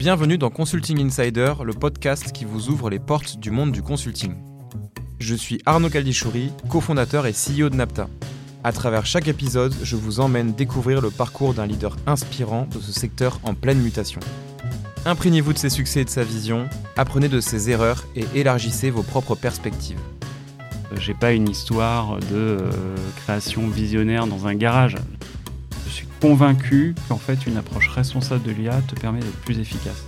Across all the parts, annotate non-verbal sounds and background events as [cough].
Bienvenue dans Consulting Insider, le podcast qui vous ouvre les portes du monde du consulting. Je suis Arnaud Caldichouri, cofondateur et CEO de Napta. À travers chaque épisode, je vous emmène découvrir le parcours d'un leader inspirant de ce secteur en pleine mutation. Imprégnez-vous de ses succès et de sa vision, apprenez de ses erreurs et élargissez vos propres perspectives. J'ai pas une histoire de euh, création visionnaire dans un garage. Convaincu qu'en fait une approche responsable de l'IA te permet d'être plus efficace.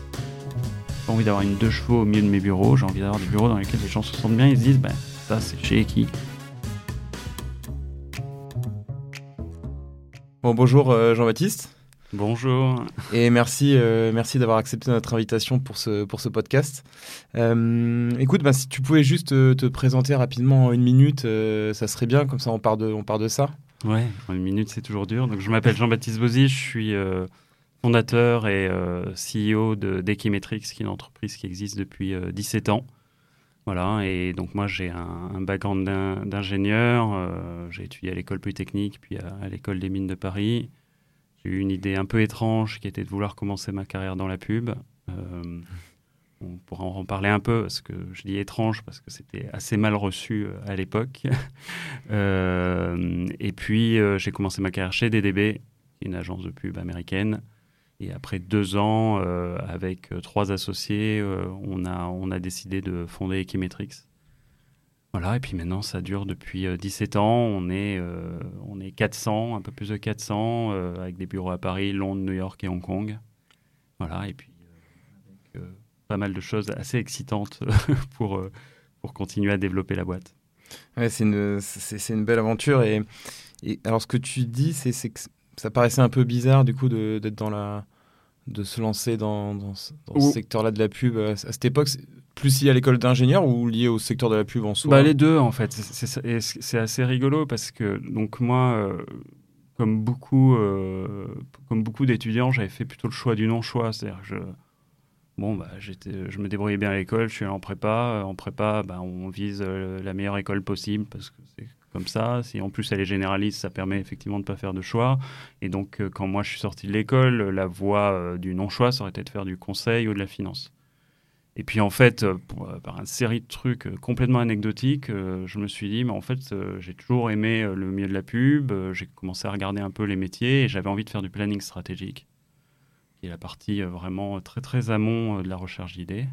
J'ai envie d'avoir une deux chevaux au milieu de mes bureaux, j'ai envie d'avoir des bureaux dans lesquels les gens se sentent bien et se disent ben ça c'est chez qui? Bon, bonjour euh, Jean-Baptiste. Bonjour. Et merci, euh, merci d'avoir accepté notre invitation pour ce, pour ce podcast. Euh, écoute, bah, si tu pouvais juste te, te présenter rapidement en une minute, ça serait bien, comme ça on part de, on part de ça. Ouais, une minute c'est toujours dur. Donc je m'appelle Jean-Baptiste Bozzi, je suis euh, fondateur et euh, CEO de Dekimetrix, qui est une entreprise qui existe depuis euh, 17 ans. Voilà, et donc moi j'ai un, un background d'in- d'ingénieur, euh, j'ai étudié à l'école polytechnique, puis à l'école des mines de Paris. J'ai eu une idée un peu étrange qui était de vouloir commencer ma carrière dans la pub. On pourra en parler un peu, parce que je dis étrange, parce que c'était assez mal reçu euh, à l'époque. [laughs] Euh, et puis euh, j'ai commencé ma carrière chez DDB, une agence de pub américaine. Et après deux ans, avec trois associés, on, a, on a décidé de fonder Equimetrix. Voilà, et puis maintenant, ça dure depuis euh, 17 ans. On est, on est 400, un peu plus de 400, euh, avec des bureaux à Paris, Londres, New York et Hong Kong. Voilà, et puis pas mal de choses assez excitantes [laughs] pour, euh, pour continuer à développer la boîte. Ouais, c'est une, une belle aventure. Et, et alors, ce que tu dis, c'est, que ça paraissait un peu bizarre, du coup, de, d'être dans la. de se lancer dans, dans ce, dans ce Ou- secteur-là de la pub. À, à cette époque, plus lié à l'école d'ingénieur ou lié au secteur de la pub en soi? Bah, les deux, en fait. C'est- assez rigolo parce que, donc, moi, euh, comme beaucoup, euh, comme beaucoup d'étudiants, j'avais fait plutôt le choix du non-choix. C'est-à-dire que je, bon, bah, je me débrouillais bien à l'école, je suis allé en prépa. En prépa, bah, on vise euh, la meilleure école possible parce que c'est comme ça. Si en plus elle est généraliste, ça permet effectivement de ne pas faire de choix. Et donc, euh, quand moi je suis sorti de l'école, la voie euh, du non-choix, ça aurait été de faire du conseil ou de la finance. Et puis en fait, euh, euh, par une série de trucs euh, complètement anecdotiques, euh, je me suis dit, mais en fait, euh, j'ai toujours aimé euh, le milieu de la pub, euh, j'ai commencé à regarder un peu les métiers et j'avais envie de faire du planning stratégique, qui est la partie euh, vraiment très très amont euh, de la recherche d'idées.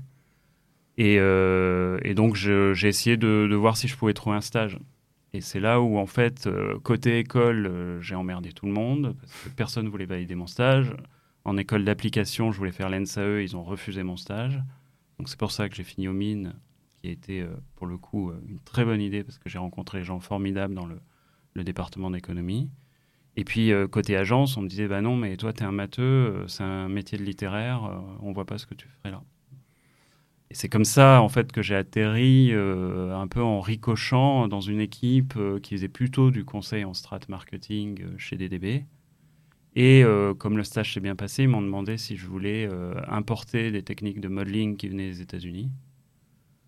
Et, euh, donc j'ai essayé de, voir si je pouvais trouver un stage. Et c'est là où en fait, côté école, j'ai emmerdé tout le monde, parce que personne ne voulait valider mon stage. En école d'application, je voulais faire l'ENSAE, ils ont refusé mon stage. Donc c'est pour ça que j'ai fini aux mines, qui a été pour le coup une très bonne idée parce que j'ai rencontré des gens formidables dans le département d'économie. Et puis euh, côté agence, on me disait bah non mais toi tu es un matheux, euh, c'est un métier de littéraire, euh, on voit pas ce que tu ferais là. Et c'est comme ça en fait que j'ai atterri un peu en ricochant dans une équipe qui faisait plutôt du conseil en strat marketing chez DDB. Et comme le stage s'est bien passé, ils m'ont demandé si je voulais importer des techniques de modeling qui venaient des États-Unis.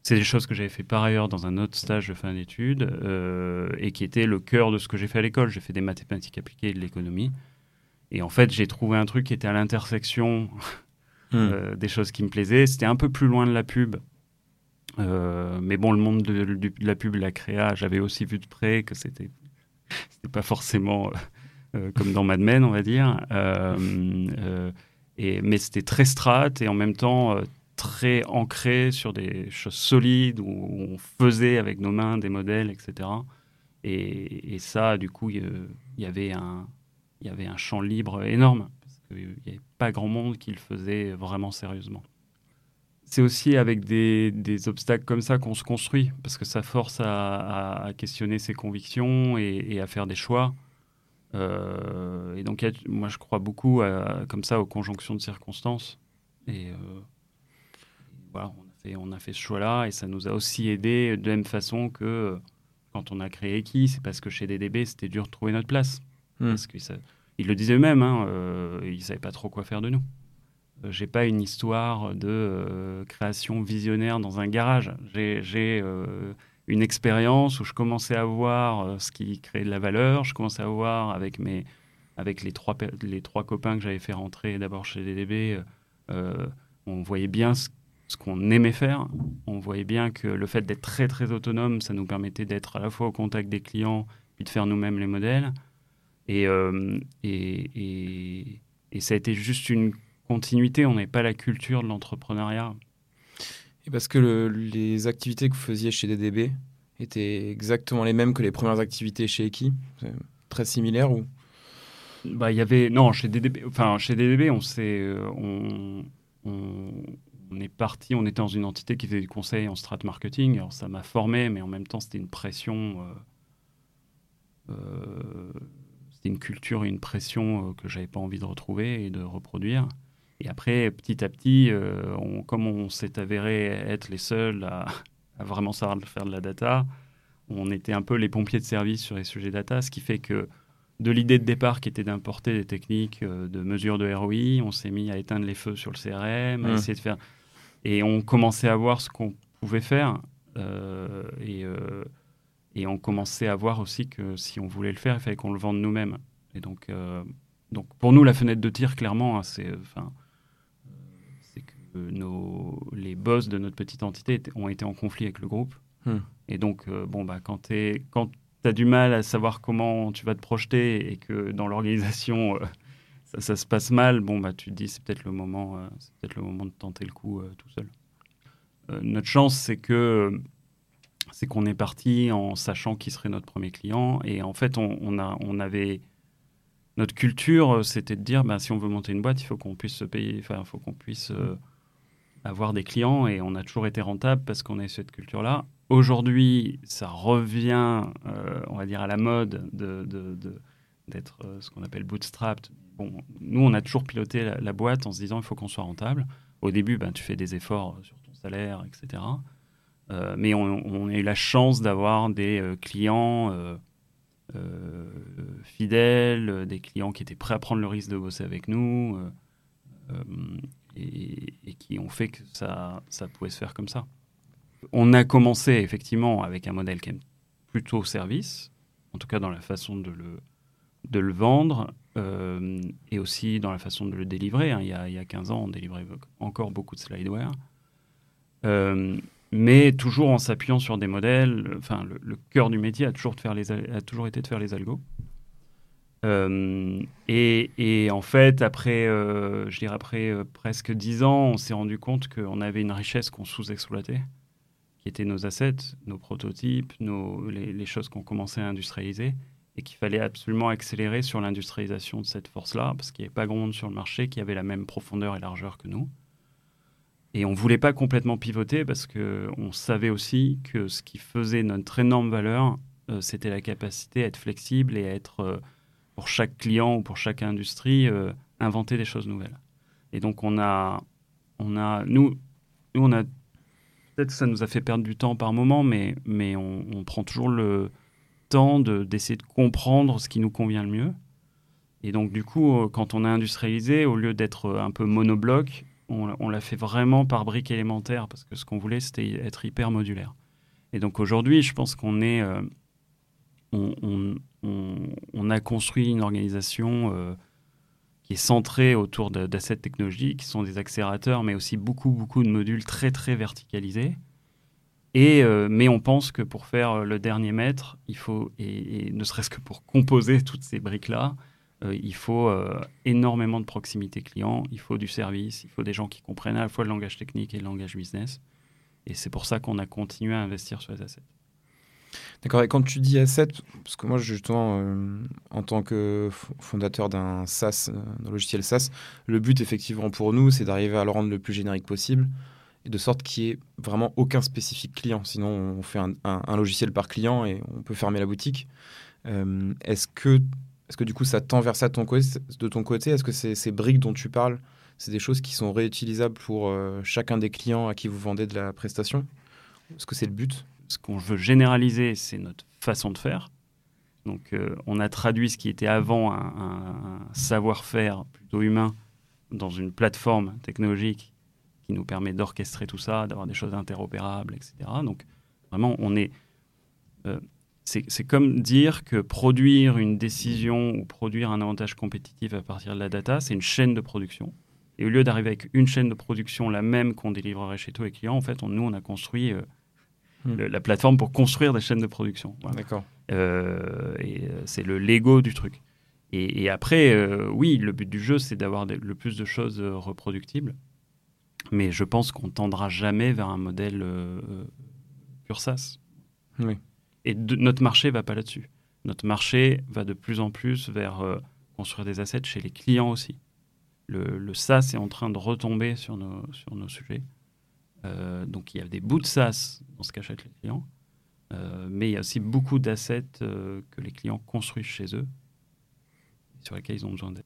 C'est des choses que j'avais fait par ailleurs dans un autre stage de fin d'études euh, et qui était le cœur de ce que j'ai fait à l'école. J'ai fait des mathématiques appliquées et de l'économie. Et en fait, j'ai trouvé un truc qui était à l'intersection Hmm. euh, des choses qui me plaisaient. C'était un peu plus loin de la pub. Euh, mais bon, le monde de, de- de la pub, la créa, j'avais aussi vu de près que c'était c'était pas forcément comme dans Mad Men, on va dire. Et, mais c'était très strat et en même temps très ancré sur des choses solides où on faisait avec nos mains des modèles, etc. Et, ça, du coup, il y- avait un il y avait un champ libre énorme parce qu'il n'y avait pas grand monde qui le faisait vraiment sérieusement. C'est aussi avec des, obstacles comme ça qu'on se construit, parce que ça force à, questionner ses convictions et, à faire des choix. Euh, et donc, moi, je crois beaucoup comme ça aux conjonctions de circonstances. Et euh, voilà, on a, fait, on a fait ce choix-là, et ça nous a aussi aidé de la même façon que quand on a créé Eki, c'est parce que chez DDB, c'était dur de trouver notre place. Hmm. Parce qu'ils ils le disaient eux-mêmes, hein, euh, ils ne savaient pas trop quoi faire de nous. Euh, j'ai pas une histoire de euh, création visionnaire dans un garage. J'ai euh, une expérience où je commençais à voir ce qui créait de la valeur. Je commençais à voir avec, mes, avec les, trois, les trois copains que j'avais fait rentrer d'abord chez DDB on voyait bien ce, qu'on aimait faire. On voyait bien que le fait d'être très très autonome, ça nous permettait d'être à la fois au contact des clients puis de faire nous-mêmes les modèles. Et, et, et, ça a été juste une continuité. On n'avait pas la culture de l'entrepreneuriat. Et parce que les activités que vous faisiez chez DDB étaient exactement les mêmes que les premières activités chez Eki? Très similaires ou? Bah, y avait non chez DDB enfin chez DDB on s'est euh, on, on, est parti on était dans une entité qui faisait du conseil en strat marketing alors ça m'a formé mais en même temps c'était une pression euh, euh, c'était une culture et une pression que j'avais pas envie de retrouver et de reproduire et après, petit à petit, on, comme on s'est avéré être les seuls à, à, vraiment savoir faire de la data, on était un peu les pompiers de service sur les sujets data, ce qui fait que de l'idée de départ qui était d'importer des techniques euh, de mesure de ROI, on s'est mis à éteindre les feux sur le CRM, à mmh. essayer de faire. Et on commençait à voir ce qu'on pouvait faire. Euh, et, euh, et, on commençait à voir aussi que si on voulait le faire, il fallait qu'on le vende nous-mêmes. Et donc, donc, pour nous, la fenêtre de tir, clairement, hein, c'est que nos, les boss de notre petite entité ont été en conflit avec le groupe. Mmh. Et donc, bon, bah, quand, quand tu as du mal à savoir comment tu vas te projeter et que dans l'organisation, euh, ça, se passe mal, bon, bah, tu te dis c'est peut-être le, moment, euh, peut-être le moment de tenter le coup euh, tout seul. notre chance, c'est que c'est qu'on est parti en sachant qui serait notre premier client. Et en fait, on, a, on avait. Notre culture, c'était de dire bah, si on veut monter une boîte, il faut qu'on puisse se payer, il faut qu'on puisse avoir des clients. Et on a toujours été rentable parce qu'on a cette culture-là. Aujourd'hui, ça revient, euh, on va dire, à la mode d'être de, euh, ce qu'on appelle bootstrapped. Nous, on a toujours piloté la, boîte en se disant il faut qu'on soit rentable. Au début, ben, tu fais des efforts sur ton salaire, etc. Euh, mais on, a eu la chance d'avoir des clients fidèles, des clients qui étaient prêts à prendre le risque de bosser avec nous et, et, qui ont fait que ça, ça pouvait se faire comme ça. On a commencé effectivement avec un modèle qui est plutôt service, en tout cas dans la façon de le, de le vendre euh, et aussi dans la façon de le délivrer. Hein. Il, y a, il, y a, 15 ans, on délivrait encore beaucoup de slideware. Euh, mais toujours en s'appuyant sur des modèles. Enfin, le, cœur du métier a toujours, été de faire les algos. Euh, et, en fait, après, je dirais après presque 10 ans, on s'est rendu compte qu'on avait une richesse qu'on sous-exploitait qui étaient nos assets, nos prototypes, nos, les, choses qu'on commençait à industrialiser, et qu'il fallait absolument accélérer sur l'industrialisation de cette force-là, parce qu'il n'y avait pas grand monde sur le marché qui avait la même profondeur et largeur que nous. Et on ne voulait pas complètement pivoter, parce qu'on savait aussi que ce qui faisait notre énorme valeur, euh, c'était la capacité à être flexible et à être, euh, pour chaque client ou pour chaque industrie, euh, inventer des choses nouvelles. Et donc on a, on a nous, nous on a Peut-être que ça nous a fait perdre du temps par moment, mais, mais on, prend toujours le temps d'essayer de, comprendre ce qui nous convient le mieux. Et donc, du coup, euh, quand on a industrialisé, au lieu d'être un peu monobloc, on, l'a fait vraiment par briques élémentaires, parce que ce qu'on voulait, c'était être hyper modulaire. Et donc, aujourd'hui, je pense qu'on est. Euh, on, on, a construit une organisation. Euh, qui est centré autour d'assets technologiques, qui sont des accélérateurs, mais aussi beaucoup, beaucoup de modules très, très verticalisés. Euh, mais on pense que pour faire le dernier mètre, il faut, et, ne serait-ce que pour composer [laughs] toutes ces briques-là, euh, il faut euh, énormément de proximité client, il faut du service, il faut des gens qui comprennent à la fois le langage technique et le langage business. Et c'est pour ça qu'on a continué à investir sur les assets. D'accord. Et quand tu dis asset, parce que moi, justement, euh, en tant que fondateur d'un SaaS, euh, d'un logiciel SaaS, le but, effectivement, pour nous, c'est d'arriver à le rendre le plus générique possible de sorte qu'il n'y ait vraiment aucun spécifique client. Sinon, on fait un, logiciel par client et on peut fermer la boutique. Euh, est-ce que, est que, du coup, ça tend vers ça de ton côté, Est-ce que ces briques dont tu parles, c'est des choses qui sont réutilisables pour chacun des clients à qui vous vendez de la prestation? Est-ce que c'est le but? Ce qu'on veut généraliser, c'est notre façon de faire. Donc, euh, on a traduit ce qui était avant un, savoir-faire plutôt humain dans une plateforme technologique qui nous permet d'orchestrer tout ça, d'avoir des choses interopérables, etc. Donc, vraiment, on est. Euh, c'est comme dire que produire une décision ou produire un avantage compétitif à partir de la data, c'est une chaîne de production. Et au lieu d'arriver avec une chaîne de production, la même qu'on délivrerait chez tous les clients, en fait, nous, on a construit hmm. la plateforme pour construire des chaînes de production. D'accord. et c'est le Lego du truc. Et, après, oui, le but du jeu, c'est d'avoir le plus de choses reproductibles. Mais je pense qu'on tendra jamais vers un modèle pur SaaS. Oui. Et notre marché va pas là-dessus. Notre marché va de plus en plus vers euh, construire des assets chez les clients aussi. Le, le, SaaS est en train de retomber sur nos, sur nos sujets. Euh, donc il y a des bouts de SaaS dans ce qu'achètent les clients, euh, mais il y a aussi beaucoup d'assets que les clients construisent chez eux, sur lesquels ils ont besoin d'aide.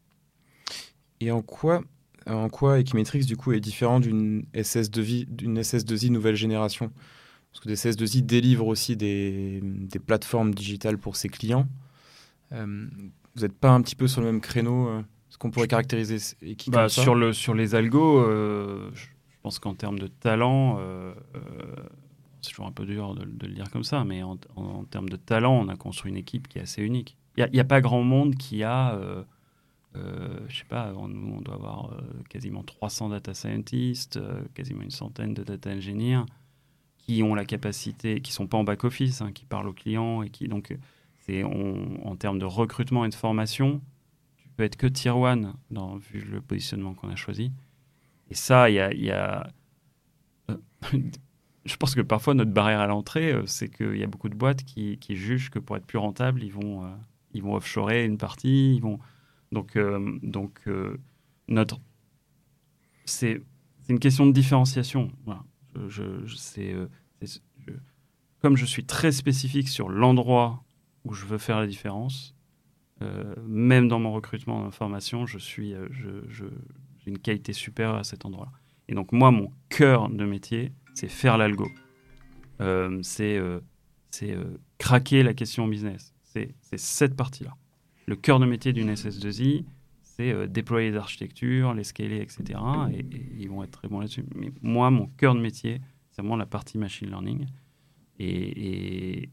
Et en quoi, en quoi Equimetrix du coup est différent d'une SS2I, d'une SS2I nouvelle génération parce que DS2I délivre aussi des, des, plateformes digitales pour ses clients. Euh, vous n'êtes pas un petit peu sur le même créneau euh, Ce qu'on pourrait caractériser bah, sur, le, sur les algos, euh, je pense qu'en termes de talent, c'est toujours un peu dur de, le dire comme ça, mais en, en, termes de talent, on a construit une équipe qui est assez unique. Il n'y a, a, pas grand monde qui a, je sais pas, nous on doit avoir quasiment 300 data scientists, quasiment une centaine de data engineers qui ont la capacité, qui sont pas en back office, hein, qui parlent aux clients et qui donc c'est en termes de recrutement et de formation, tu peux être que tier one dans vu le positionnement qu'on a choisi. Et ça, il y a, euh, [laughs] je pense que parfois notre barrière à l'entrée, euh, c'est qu'il y a beaucoup de boîtes qui, jugent que pour être plus rentable, ils vont, euh, ils vont offshorer une partie, ils vont donc donc notre c'est une question de différenciation. Euh, comme je suis très spécifique sur l'endroit où je veux faire la différence, euh, même dans mon recrutement, dans ma formation, je suis, euh, j'ai une qualité supérieure à cet endroit. Et donc moi, mon cœur de métier, c'est faire l'algo. c'est craquer la question business. C'est cette partie-là. Le cœur de métier d'une SS2I, c'est euh, déployer les architectures, les scaler, etc. Et, ils vont être très bons là-dessus. Mais moi, mon cœur de métier, c'est vraiment la partie machine learning et,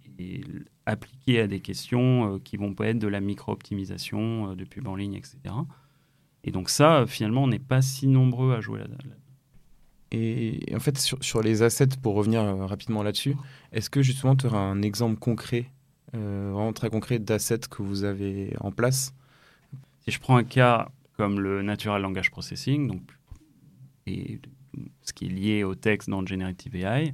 appliquer à des questions euh, qui vont pas être de la micro-optimisation euh, de pub en ligne, etc. Et donc ça, finalement, on n'est pas si nombreux à jouer là-dedans. Et en fait, sur, sur, les assets, pour revenir rapidement là-dessus, est-ce que justement tu auras un exemple concret, vraiment très concret, d'assets que vous avez en place. Si je prends un cas comme le Natural Language Processing, donc, et ce qui est lié au texte dans Generative AI,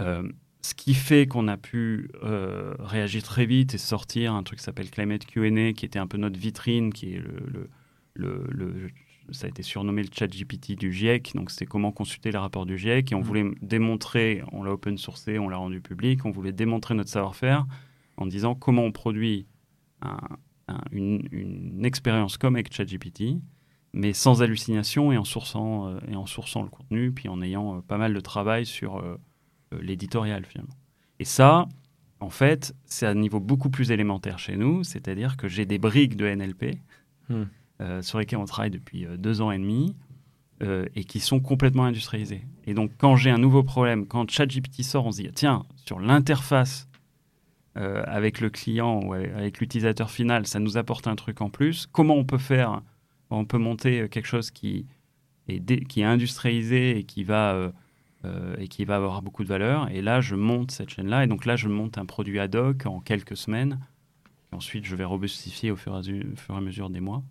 euh, ce qui fait qu'on a pu euh, réagir très vite et sortir un truc qui s'appelle Climate Q&A, qui était un peu notre vitrine, qui est le, le, le, ça a été surnommé le chat GPT du GIEC, donc c'était comment consulter les rapports du GIEC, et on mmh. voulait démontrer, on l'a open sourcé, on l'a rendu public, on voulait démontrer notre savoir-faire en disant comment on produit un, une, expérience comme avec ChatGPT, mais sans hallucination et en sourçant, euh, et en sourçant le contenu, puis en ayant euh, pas mal de travail sur euh, l'éditorial finalement. Et ça, en fait, c'est à un niveau beaucoup plus élémentaire chez nous, c'est-à-dire que j'ai des briques de NLP hmm. Sur lesquelles on travaille depuis deux ans et demi et qui sont complètement industrialisées. Et donc, quand j'ai un nouveau problème, quand ChatGPT sort, on se dit tiens, sur l'interface euh, avec le client ou avec l'utilisateur final, ça nous apporte un truc en plus. Comment on peut faire On peut monter quelque chose qui est, qui est industrialisé et qui va euh, euh, et qui va avoir beaucoup de valeur? Et là, je monte cette chaîne-là. Et donc là, je monte un produit ad hoc en quelques semaines. Et ensuite, je vais robustifier au fur et à, mesure des mois.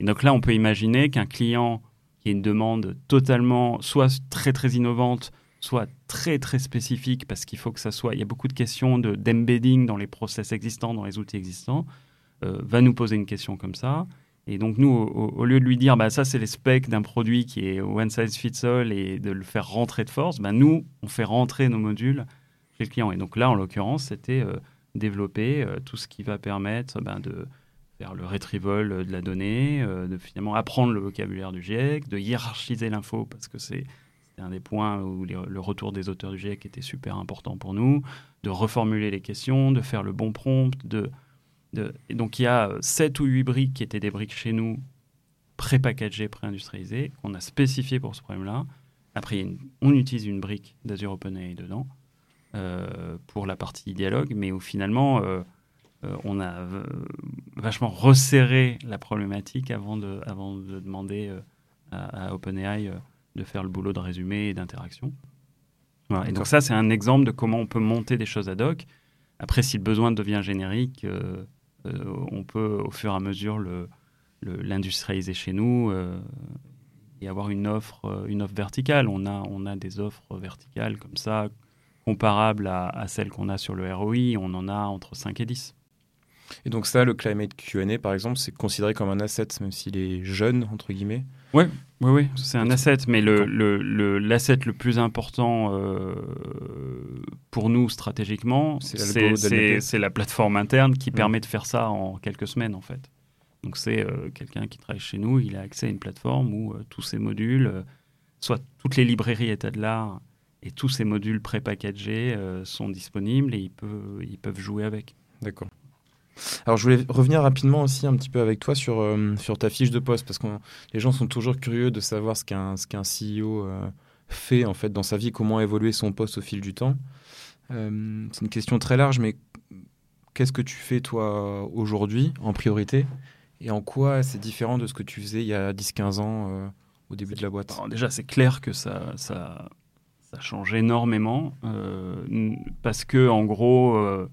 Et donc là, on peut imaginer qu'un client qui a une demande totalement, soit très très innovante, soit très très spécifique parce qu'il faut que ça soit. Il y a beaucoup de questions d'embedding dans les process existants, dans les outils existants. Euh, va nous poser une question comme ça. Et donc nous, au, lieu de lui dire, bah, ça c'est les specs d'un produit qui est one size fits all et de le faire rentrer de force, bah, nous, on fait rentrer nos modules chez le client. Et donc là, en l'occurrence, c'était euh, développer euh, tout ce qui va permettre bah, de faire le retrieval de la donnée, de finalement apprendre le vocabulaire du GIEC, de hiérarchiser l'info parce que c'est un des points où le retour des auteurs du GIEC était super important pour nous, de reformuler les questions, de faire le bon prompt. De, donc il y a 7 ou 8 briques qui étaient des briques chez nous, pré-packagées, pré-industrialisées, qu'on a spécifiées pour ce problème-là. Après, on utilise une brique d'Azure OpenAI dedans euh, pour la partie dialogue, mais où finalement, euh, euh, on a vachement resserré la problématique avant de, avant de demander à, OpenAI de faire le boulot de résumé et d'interaction. Et donc ça, c'est un exemple de comment on peut monter des choses ad hoc. Après, si le besoin devient générique, on peut au fur et à mesure l'industrialiser chez nous et avoir une offre, une offre verticale. On a, on a des offres verticales comme ça, comparables à, à celles qu'on a sur le ROI. On en a entre 5 et 10. Et donc ça, le Climate Q&A, par exemple, c'est considéré comme un asset, même s'il est jeune, entre guillemets Oui, oui, oui, c'est un asset, mais l'asset le, le, le, le, plus important euh, pour nous stratégiquement, c'est la plateforme interne qui permet de faire ça en quelques semaines, en fait. Donc c'est euh, quelqu'un qui travaille chez nous, il a accès à une plateforme où euh, tous ces modules, soit toutes les librairies état de l'art et tous ces modules pré-packagés sont disponibles et ils peuvent, ils peuvent jouer avec. D'accord. Alors, je voulais revenir rapidement aussi un petit peu avec toi sur, euh, sur ta fiche de poste, parce que les gens sont toujours curieux de savoir ce qu'un qu'un CEO euh, fait en fait dans sa vie, comment évoluer son poste au fil du temps. Euh, c'est une question très large, mais qu'est-ce que tu fais toi aujourd'hui en priorité? Et en quoi c'est différent de ce que tu faisais il y a 10-15 ans au début de la boîte? Déjà, c'est clair que ça, ça change énormément parce que en gros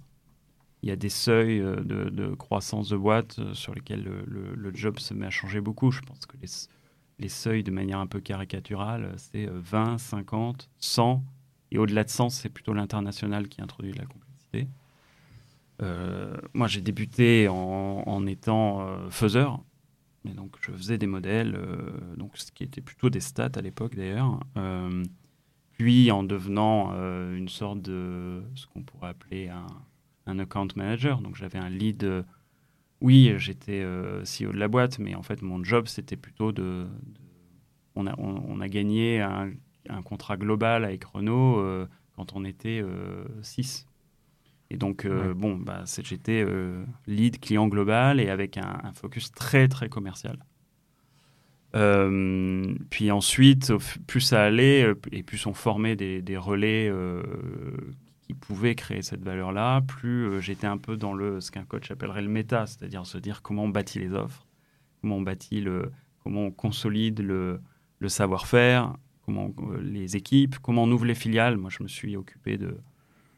il y a des seuils euh, de, croissance de boîte euh, sur lesquels le, job se met à changer beaucoup. Je pense que les, seuils, de manière un peu caricaturale, c'est 20, 50, 100. Et au-delà de 100, c'est plutôt l'international qui introduit la complexité. Euh, moi, j'ai débuté en, étant faiseur. Et donc, je faisais des modèles, donc, ce qui était plutôt des stats à l'époque d'ailleurs. puis, en devenant une sorte de ce qu'on pourrait appeler un, un account manager. Donc j'avais un lead. Euh, oui, j'étais euh, CEO de la boîte, mais en fait mon job c'était plutôt de, on, a, on, a gagné un, contrat global avec Renault euh, quand on était 6. Et donc, bon, bah, j'étais lead client global et avec un, focus très, très commercial. puis ensuite, plus ça allait, et plus on formait des, des relais qui pouvait créer cette valeur-là, plus euh, j'étais un peu dans le, ce qu'un coach appellerait le méta, c'est-à-dire se dire comment on bâtit les offres, comment on bâtit le, comment on consolide le, le savoir-faire, comment euh, les équipes, comment on ouvre les filiales. Moi, je me suis occupé de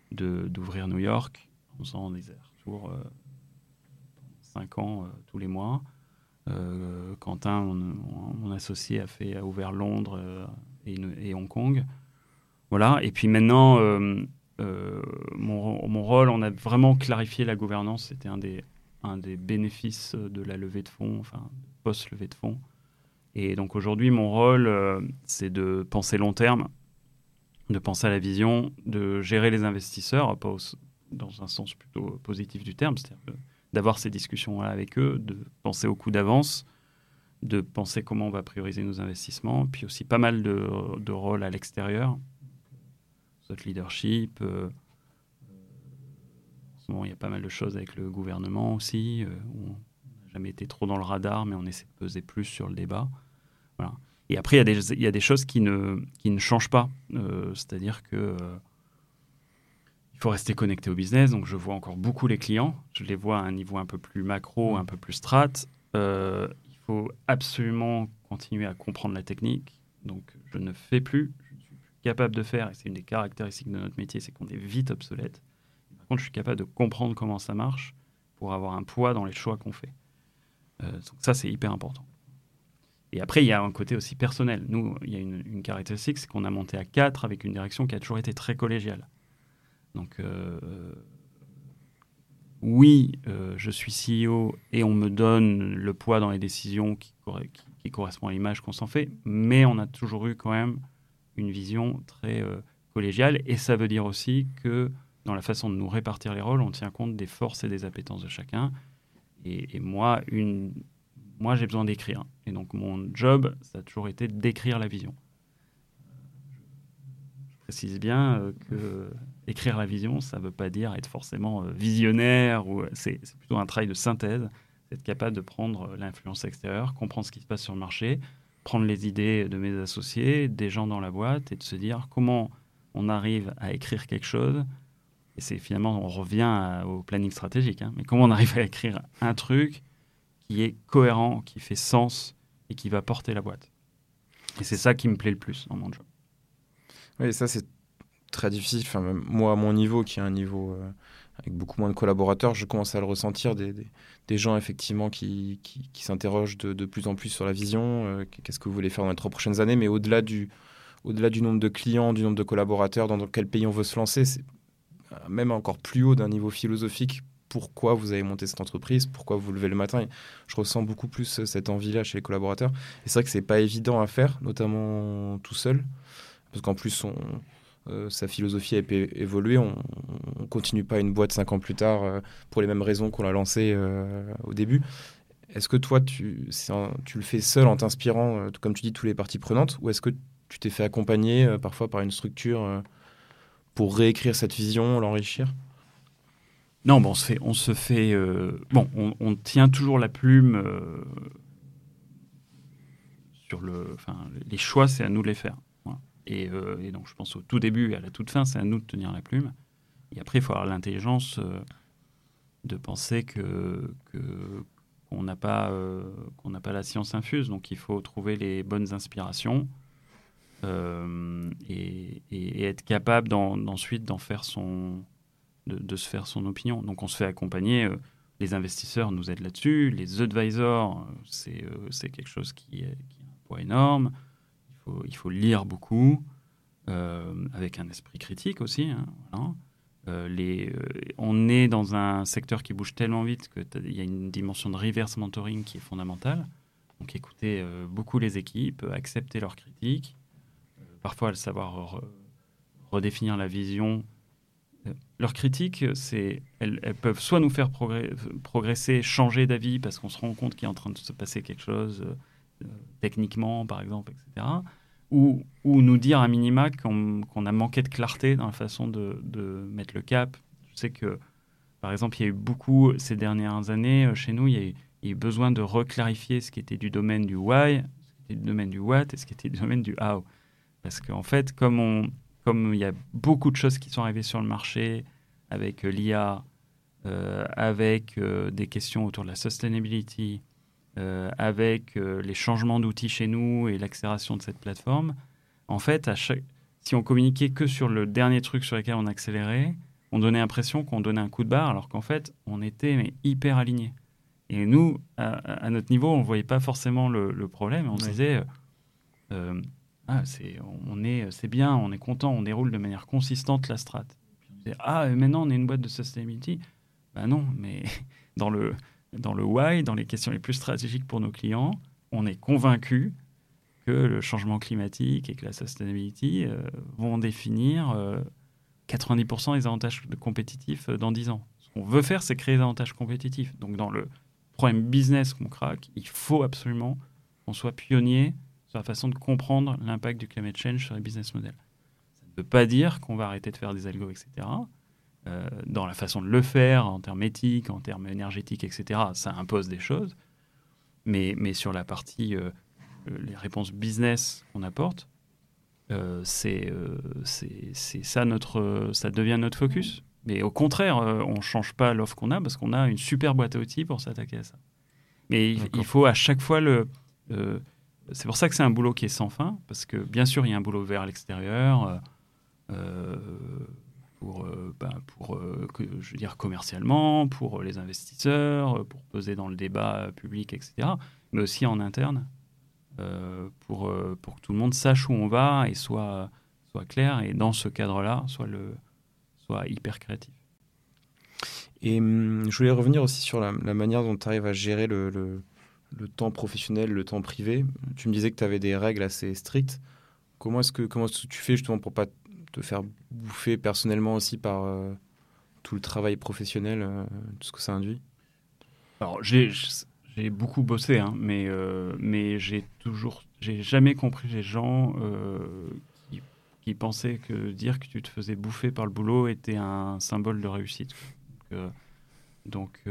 d'ouvrir New York en faisant des allers-retours euh, ans tous les mois. Quentin, mon, associé, a fait ouvert Londres et, Hong Kong. Voilà. Et puis maintenant, euh, mon, mon, rôle, on a vraiment clarifié la gouvernance. C'était un des, bénéfices de la levée de fonds, enfin, post-levée de fonds. Et donc aujourd'hui, mon rôle, euh, c'est de penser long terme, de penser à la vision, de gérer les investisseurs, pas dans un sens plutôt positif du terme, c'est-à-dire d'avoir ces discussions avec eux, de penser au coup d'avance, de penser comment on va prioriser nos investissements, puis aussi pas mal de, de rôles à l'extérieur, leadership. Euh, il y a pas mal de choses avec le gouvernement aussi. Euh, on n'a jamais été trop dans le radar, mais on essaie de peser plus sur le débat. Voilà. Et après, il y, a des, choses qui ne, qui ne changent pas. Euh, c'est-à-dire que il faut rester connecté au business. Donc, je vois encore beaucoup les clients. Je les vois à un niveau un peu plus macro, un peu plus strat. il faut absolument continuer à comprendre la technique. Donc, je ne fais plus capable de faire, et c'est une des caractéristiques de notre métier, c'est qu'on est vite obsolète. Par contre, je suis capable de comprendre comment ça marche pour avoir un poids dans les choix qu'on fait. Euh, donc ça, c'est hyper important. Et après, il y a un côté aussi personnel. Nous, il y a une, caractéristique, c'est qu'on a monté à quatre avec une direction qui a toujours été très collégiale. Donc, euh, oui, euh, je suis CEO et on me donne le poids dans les décisions qui, qui, qui correspond à l'image qu'on s'en fait, mais on a toujours eu quand même une vision très euh, collégiale. Et ça veut dire aussi que dans la façon de nous répartir les rôles, on tient compte des forces et des appétences de chacun. Et, moi, une, moi j'ai besoin d'écrire. Et donc mon job, ça a toujours été d'écrire la vision. Je précise bien euh, que écrire la vision, ça ne veut pas dire être forcément euh, visionnaire, ou c'est plutôt un travail de synthèse, être capable de prendre l'influence extérieure, comprendre ce qui se passe sur le marché, prendre les idées de mes associés, des gens dans la boîte, et de se dire comment on arrive à écrire quelque chose. Et c'est finalement, on revient au planning stratégique, hein, mais comment on arrive à écrire un truc qui est cohérent, qui fait sens et qui va porter la boîte. Et c'est ça qui me plaît le plus dans mon job. Oui, ça c'est très difficile. Enfin, moi, à mon niveau, qui est un niveau euh, avec beaucoup moins de collaborateurs, je commence à le ressentir des, gens effectivement qui, qui, s'interrogent de, plus en plus sur la vision, euh, qu'est-ce que vous voulez faire dans les trois prochaines années, mais au-delà du, au-delà du nombre de clients, du nombre de collaborateurs, dans quel pays on veut se lancer, c'est même encore plus haut d'un niveau philosophique. Pourquoi vous avez monté cette entreprise Pourquoi vous levez le matin Je ressens beaucoup plus cette envie-là chez les collaborateurs. Et c'est vrai que c'est pas évident à faire, notamment tout seul, parce qu'en plus on, euh, sa philosophie a évolué. On ne continue pas une boîte cinq ans plus tard euh, pour les mêmes raisons qu'on l'a lancée euh, au début. Est-ce que toi, tu, tu le fais seul en t'inspirant, comme tu dis, tous les parties prenantes, ou est-ce que tu t'es fait accompagner parfois par une structure pour réécrire cette vision, l'enrichir? Non, bon, on se fait, on se fait, bon, on, tient toujours la plume sur le, enfin, les choix, c'est à nous de les faire. Euh, et, donc, je pense au tout début et à la toute fin, c'est à nous de tenir la plume. Et après, il faut avoir l'intelligence euh, de penser que qu'on n'a pas euh, qu'on n'a pas la science infuse. Donc, il faut trouver les bonnes inspirations et, être capable ensuite d'en faire son de, se faire son opinion. Donc, on se fait accompagner. les investisseurs nous aident là-dessus. Les advisors, c'est quelque chose qui qui a un poids énorme il faut lire beaucoup, euh, avec un esprit critique aussi. Hein, euh, euh, on est dans un secteur qui bouge tellement vite qu'il y a une dimension de reverse mentoring qui est fondamentale. Donc écouter beaucoup les équipes, accepter leurs critiques, parfois savoir redéfinir la vision. Leurs critiques, elles, peuvent soit nous faire progresser, changer d'avis parce qu'on se rend compte qu'il est en train de se passer quelque chose techniquement, par exemple, etc ou, ou nous dire à minima qu'on a manqué de clarté dans la façon de, mettre le cap. Je sais que, par exemple, il y a eu beaucoup ces dernières années euh, chez nous, il y, a eu, besoin de reclarifier ce qui était du domaine du why, ce qui était du domaine du what et ce qui était du domaine du how. Parce qu'en fait, comme il y a beaucoup de choses qui sont arrivées sur le marché avec euh, l'IA, euh, avec des questions autour de la sustainability, euh, avec euh, les changements d'outils chez nous et l'accélération de cette plateforme, en fait, à chaque... si on communiquait que sur le dernier truc sur lequel on accélérait, on donnait l'impression qu'on donnait un coup de barre, alors qu'en fait, on était mais, hyper alignés. Et nous, à, notre niveau, on ne voyait pas forcément le, problème. On se disait, euh, ah, c'est, on est, c'est bien, on est content, on déroule de manière consistante la strat. ah, maintenant, on est une boîte de sustainability. Ben non, mais [laughs] dans le, dans le why, dans les questions les plus stratégiques pour nos clients, on est convaincu que le changement climatique et que la sustainability euh, vont définir 90% euh, des avantages compétitifs euh, dans 10 ans. Ce qu'on veut faire, c'est créer des avantages compétitifs. Donc, dans le problème business qu'on craque, il faut absolument qu'on soit pionnier sur la façon de comprendre l'impact du climate change sur les business models. Ça ne veut pas dire qu'on va arrêter de faire des algos, etc. Euh, dans la façon de le faire, en termes éthiques, en termes énergétiques, etc. Ça impose des choses. Mais, mais sur la partie, euh, euh, les réponses business qu'on apporte, c'est c'est ça, notre, ça devient notre focus. Mais au contraire, on ne change pas l'offre qu'on a parce qu'on a une super boîte à outils pour s'attaquer à ça. Mais il, faut à chaque fois le... c'est pour ça que c'est un boulot qui est sans fin, parce que bien sûr, il y a un boulot vers l'extérieur. Euh, pour, euh, pour euh, que, je veux dire, commercialement, pour les investisseurs, pour peser dans le débat public, etc., mais aussi en interne, euh, pour, pour que tout le monde sache où on va et soit, soit clair, et dans ce cadre-là, soit, soit hyper créatif. Et hum, je voulais revenir aussi sur la, manière dont tu arrives à gérer le, le, temps professionnel, le temps privé. Tu me disais que tu avais des règles assez strictes. Comment est-ce que, comment tu fais justement pour pas te faire bouffer personnellement aussi par euh, tout le travail professionnel, euh, tout ce que ça induit Alors, j'ai beaucoup bossé, hein, mais, euh, mais j'ai toujours, j'ai jamais compris les gens qui, pensaient que dire que tu te faisais bouffer par le boulot était un symbole de réussite. Donc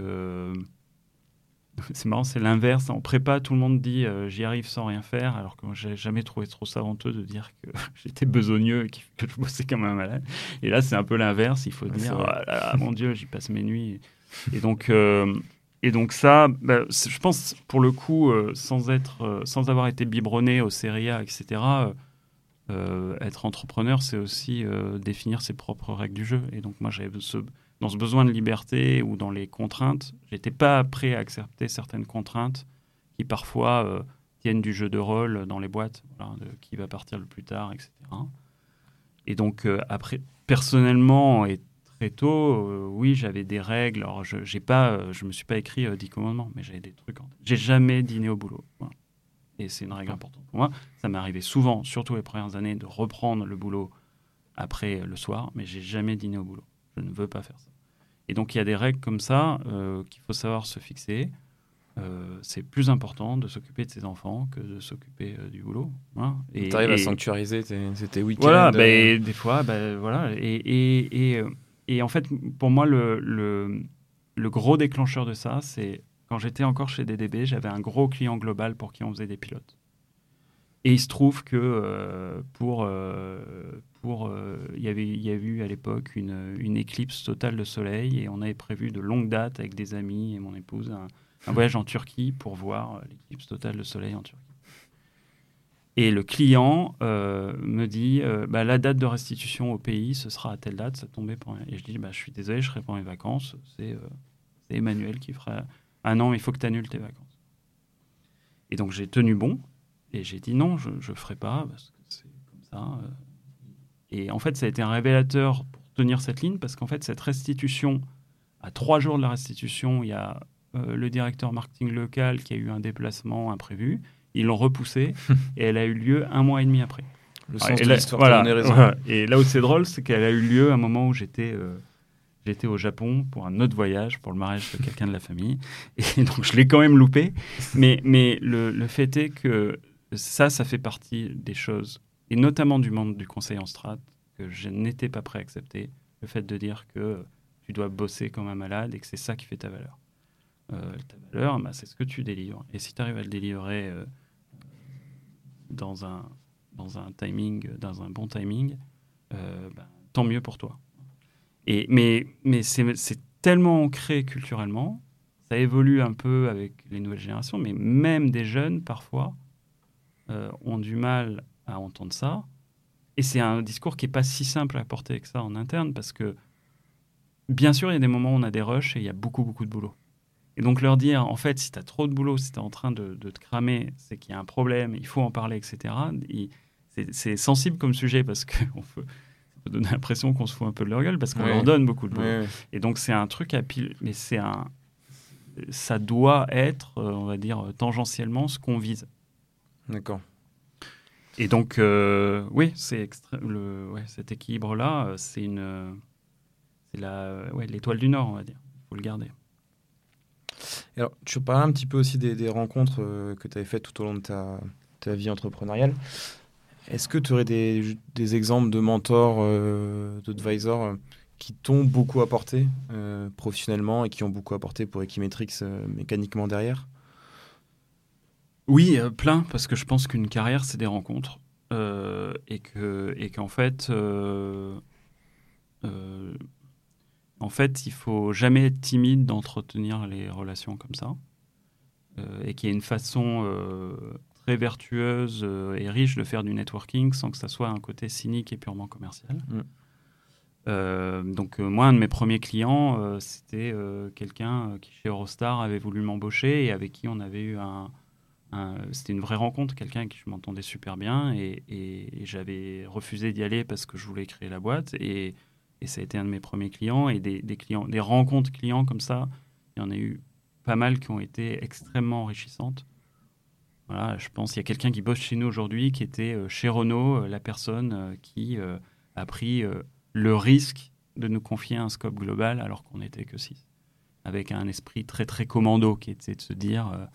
[laughs] c'est marrant, c'est l'inverse. En prépa, tout le monde dit euh, j'y arrive sans rien faire, alors que j'ai jamais trouvé trop savanteux de dire que [laughs] j'étais besogneux et que je bossais comme un malade. Et là, c'est un peu l'inverse. Il faut dire oh mon Dieu, j'y passe mes nuits. Et donc, euh, Et donc ça, bah, je pense pour le coup, sans être, sans avoir été biberonné au Serie A, etc. être entrepreneur, c'est aussi définir ses propres règles du jeu. Et donc moi, j'avais ce, dans ce besoin de liberté ou dans les contraintes, j'étais pas prêt à accepter certaines contraintes qui parfois euh, tiennent du jeu de rôle dans les boîtes, qui va partir le plus tard, etc. Et donc euh, après, personnellement et très tôt, euh, oui, j'avais des règles. Alors je j'ai pas, me suis pas écrit dix commandements, mais j'avais des trucs. J'ai jamais dîné au boulot. Et c'est une règle importante pour moi. Ça m'est arrivé souvent, surtout les premières années, de reprendre le boulot après le soir, mais j'ai jamais dîné au boulot. Je ne veux pas faire ça. Et donc il y a des règles comme ça euh, qu'il faut savoir se fixer. Euh, c'est plus important de s'occuper de ses enfants que de s'occuper euh, du boulot. Voilà. Et tu arrives à sanctuariser tes, week-ends. Voilà, ben, des fois, ben, voilà. Et, et, et, et, en fait, pour moi, le, le, le gros déclencheur de ça, c'est quand j'étais encore chez DDB, j'avais un gros client global pour qui on faisait des pilotes. Et il se trouve que pour, euh, il y avait il y a eu à l'époque une, une, éclipse totale de soleil et on avait prévu de longue date avec des amis et mon épouse un, [laughs] voyage en Turquie pour voir l'éclipse totale de soleil en Turquie. Et le client euh, me dit euh, bah, la date de restitution au pays, ce sera à telle date, ça tombait pour Et je dis bah, je suis désolé, je serai pas mes vacances. C'est Emmanuel qui fera Ah non, il faut que tu annules tes vacances. Et donc j'ai tenu bon et j'ai dit non, je ne ferai pas parce que c'est comme ça. Et en fait, ça a été un révélateur pour tenir cette ligne parce qu'en fait, cette restitution, à trois jours de la restitution, il y a euh, le directeur marketing local qui a eu un déplacement imprévu. Ils l'ont repoussé [laughs] et elle a eu lieu un mois et demi après. Le sens de l'histoire, voilà, raison. Et là où c'est drôle, c'est qu'elle a eu lieu à un moment où j'étais euh, j'étais au Japon pour un autre voyage, pour le mariage de quelqu'un de la famille. Et donc, je l'ai quand même loupé. Mais, mais le, le, fait est que ça, ça fait partie des choses et notamment du monde du conseil en strat, que je n'étais pas prêt à accepter, le fait de dire que tu dois bosser comme un malade et que c'est ça qui fait ta valeur. Euh, ta valeur, bah, c'est ce que tu délivres. Et si tu arrives à le délivrer euh, dans, un, dans un timing, dans un bon timing, euh, bah, tant mieux pour toi. Et, mais mais c'est tellement ancré culturellement, ça évolue un peu avec les nouvelles générations, mais même des jeunes, parfois, ont du mal à entendre ça. Et c'est un discours qui n'est pas si simple à porter avec ça en interne parce que, bien sûr, il y a des moments où on a des rushs et il y a beaucoup, beaucoup de boulot. Et donc leur dire, en fait, si tu as trop de boulot, si tu es en train de, te cramer, c'est qu'il y a un problème, il faut en parler, etc. C'est sensible comme sujet parce qu'on [laughs] peut, peut donner l'impression qu'on se fout un peu de leur gueule parce qu'on leur donne beaucoup de boulot. Et donc c'est un truc à pile, mais c'est un, ça doit être, euh, on va dire, tangentiellement ce qu'on vise. D'accord. Et donc, euh, oui, c'est le, ouais, cet équilibre-là, euh, c'est une, c'est la, ouais, l'étoile du Nord, on va dire. Il faut le garder. alors, tu parlais un petit peu aussi des, des rencontres euh, que tu avais faites tout au long de ta, ta vie entrepreneuriale. Est-ce que tu aurais des, des, exemples de mentors, d'advisors qui t'ont beaucoup apporté professionnellement et qui ont beaucoup apporté pour Equimetrix mécaniquement derrière? Oui, euh, plein, parce que je pense qu'une carrière, c'est des rencontres. Euh, et que et qu'en fait, euh, en fait, il faut jamais être timide d'entretenir les relations comme ça. et qu'il y ait une façon très vertueuse et riche de faire du networking sans que ça soit un côté cynique et purement commercial. Mm. donc moi, un de mes premiers clients, c'était quelqu'un qui chez Eurostar avait voulu m'embaucher et avec qui on avait eu un, c'était une vraie rencontre, quelqu'un avec qui je m'entendais super bien et, j'avais refusé d'y aller parce que je voulais créer la boîte et, ça a été un de mes premiers clients et des, clients, des rencontres clients comme ça, il y en a eu pas mal qui ont été extrêmement enrichissantes. Voilà, je pense qu'il y a quelqu'un qui bosse chez nous aujourd'hui qui était euh, chez Renault, euh, la personne euh, qui a pris le risque de nous confier un scope global alors qu'on n'était que six, avec un esprit très très commando qui était de se dire euh,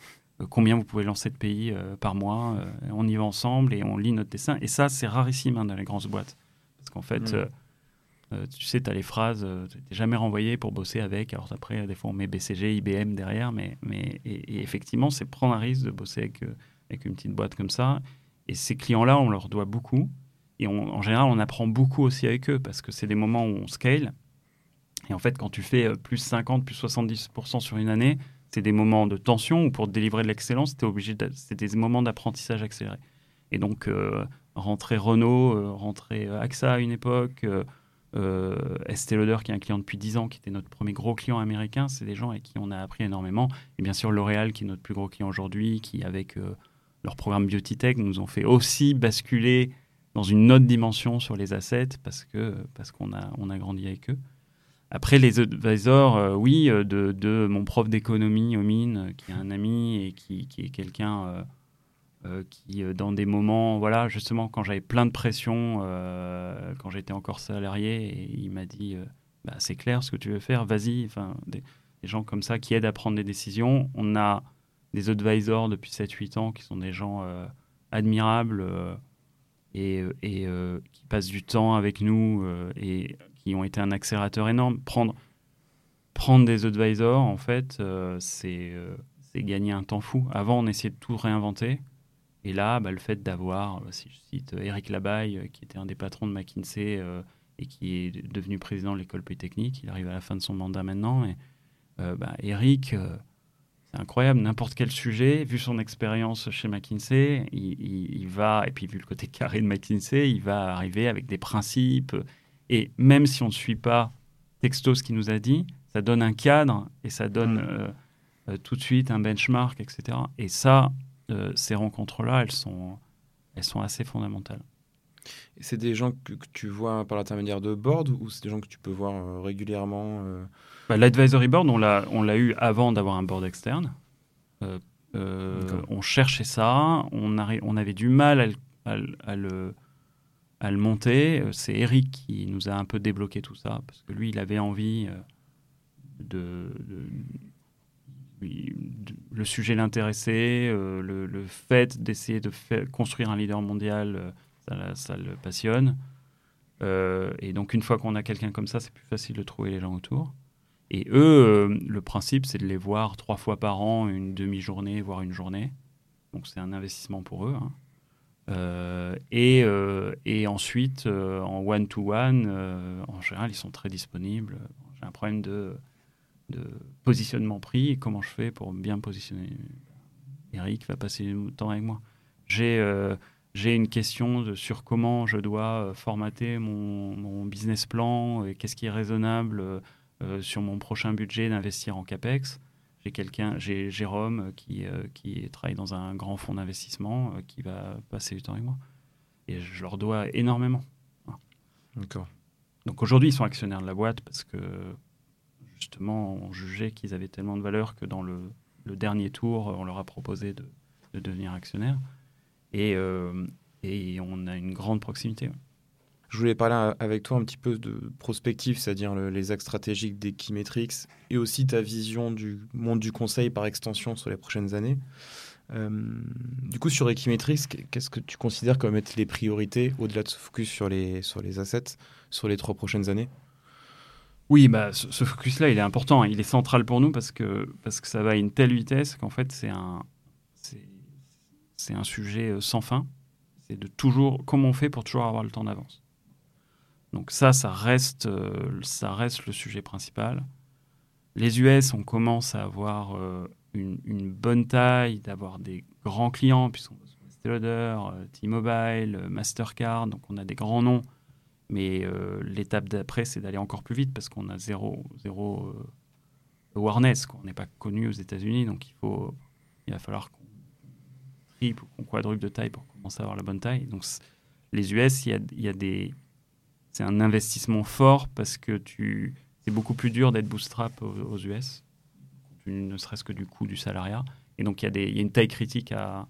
combien vous pouvez lancer de pays euh, par mois. Euh, on y va ensemble et on lit notre dessin. Et ça, c'est rarissime hein, dans les grandes boîtes. Parce qu'en fait, mm. tu sais, tu as les phrases, tu n'es jamais renvoyé pour bosser avec. Alors après, des fois, on met BCG, IBM derrière. Mais, mais, et, effectivement, c'est prendre un risque de bosser avec, avec une petite boîte comme ça. Et ces clients-là, on leur doit beaucoup. Et en général, on apprend beaucoup aussi avec eux parce que c'est des moments où on scale. Et en fait, quand tu fais plus 50, plus 70% sur une année, c'est des moments de tension où pour délivrer de l'excellence, c'était des moments d'apprentissage accéléré. Et donc, euh, rentrer Renault, euh, rentrer AXA à une époque, euh, Estée Lauder, qui est un client depuis 10 ans, qui était notre premier gros client américain, c'est des gens avec qui on a appris énormément. Et bien sûr, L'Oréal, qui est notre plus gros client aujourd'hui, qui, avec leur programme Beauty Tech, nous ont fait aussi basculer dans une autre dimension sur les assets parce que parce qu'on a, on a grandi avec eux. Après, les advisors, euh, oui, euh, de, mon prof d'économie au mine, euh, qui est un ami et qui, est quelqu'un qui, dans des moments, voilà, justement, quand j'avais plein de pression, quand j'étais encore salarié, il m'a dit bah, c'est clair ce que tu veux faire, vas-y. Enfin, des, des, gens comme ça qui aident à prendre des décisions. On a des advisors depuis 7-8 ans qui sont des gens admirables et, et qui passent du temps avec nous et qui ont été un accélérateur énorme. Prendre, prendre des advisors, en fait, euh, euh, c'est gagner un temps fou. Avant, on essayait de tout réinventer. Et là, bah, le fait d'avoir, euh, si je cite Eric Labaye, qui était un des patrons de McKinsey et qui est devenu président de l'école polytechnique, il arrive à la fin de son mandat maintenant. Et bah, Eric, c'est incroyable, n'importe quel sujet, vu son expérience chez McKinsey, il, va, et puis vu le côté carré de McKinsey, il va arriver avec des principes, et même si on ne suit pas texto ce qu'il nous a dit, ça donne un cadre et ça donne euh, euh, tout de suite un benchmark, etc. Et ça, euh, ces rencontres-là, elles sont, elles sont assez fondamentales. c'est des gens que, tu vois par l'intermédiaire de board ou c'est des gens que tu peux voir régulièrement bah, L'advisory board, on l'a, on l'a eu avant d'avoir un board externe. on cherchait ça, on, on avait du mal à le à le monter. Euh, c'est Eric qui nous a un peu débloqué tout ça, parce que lui, il avait envie euh, de, le sujet l'intéressait, euh, le, fait d'essayer de construire un leader mondial, ça, le passionne. et donc, une fois qu'on a quelqu'un comme ça, c'est plus facile de trouver les gens autour. Et eux, le principe, c'est de les voir trois fois par an, une demi-journée, voire une journée. Donc, c'est un investissement pour eux. Hein. Euh, et, euh, et, ensuite, euh, en one-to-one, en général, ils sont très disponibles. J'ai un problème de, positionnement prix. comment je fais pour bien me positionner? Eric va passer du temps avec moi. J'ai une question sur comment je dois formater mon business plan et qu'est-ce qui est raisonnable sur mon prochain budget d'investir en CAPEX. J'ai quelqu'un, j'ai Jérôme qui, euh, qui travaille dans un grand fonds d'investissement euh, qui va passer du temps avec moi. Et je leur dois énormément. D'accord. Donc aujourd'hui, ils sont actionnaires de la boîte parce que justement, on jugeait qu'ils avaient tellement de valeur que dans le, le, dernier tour, on leur a proposé de, de devenir actionnaire. Et, euh, et on a une grande proximité. Je voulais parler avec toi un petit peu de prospective, c'est-à-dire les axes stratégiques d'Equimetrix et aussi ta vision du monde du conseil par extension sur les prochaines années. Euh, du coup, sur Equimetrix, qu'est-ce que tu considères comme être les priorités au-delà de ce focus sur les, sur les assets sur les trois prochaines années? Oui, bah, ce, focus-là, il est important. Il est central pour nous parce que, parce que ça va à une telle vitesse qu'en fait, c'est un, c'est un sujet euh, sans fin. C'est de toujours, comment on fait pour toujours avoir le temps d'avance. Donc ça, ça reste, euh, ça reste le sujet principal. Les US, on commence à avoir euh, une, bonne taille, d'avoir des grands clients, puisqu'on Lauder, euh, T-Mobile, Mastercard, donc on a des grands noms. Mais l'étape d'après, c'est d'aller encore plus vite parce qu'on a zéro, zéro awareness. On n'est pas connu aux États-Unis, donc il, faut, il va falloir qu'on triple ou qu'on quadruple de taille pour commencer à avoir la bonne taille. Donc les US, il y a, il y a des c'est un investissement fort parce que tu, c'est beaucoup plus dur d'être bootstrap aux, US, ne serait-ce que du coût du salariat. Et donc, il y, a y a une taille critique à,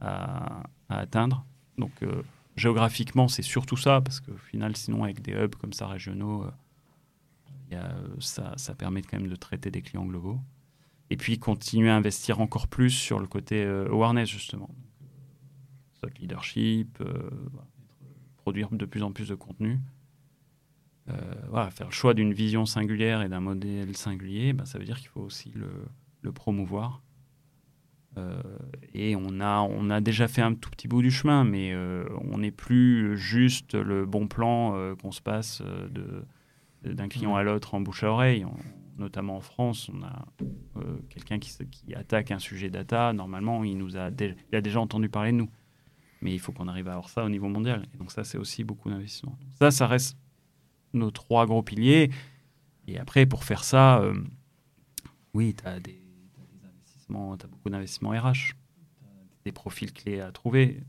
à, atteindre. Donc, euh, géographiquement, c'est surtout ça, parce qu'au final, sinon, avec des hubs comme ça régionaux, euh, a, ça, ça, permet quand même de traiter des clients globaux. Et puis, continuer à investir encore plus sur le côté euh, awareness, justement. Soit leadership, produire de plus en plus de contenu. Euh, voilà, faire le choix d'une vision singulière et d'un modèle singulier, ben, ça veut dire qu'il faut aussi le, promouvoir. Euh, et on a, on a déjà fait un tout petit bout du chemin, mais euh, on n'est plus juste le bon plan qu'on se passe de, d'un client à l'autre en bouche à oreille. On, notamment en France, on a quelqu'un qui, qui, attaque un sujet data. Normalement, il, nous a, il a déjà entendu parler de nous. Mais il faut qu'on arrive à avoir ça au niveau mondial. Et donc ça, c'est aussi beaucoup d'investissement. Ça, ça reste nos trois gros piliers. Et après, pour faire ça, oui, tu as des, investissements, tu as beaucoup d'investissements RH, des profils clés à trouver.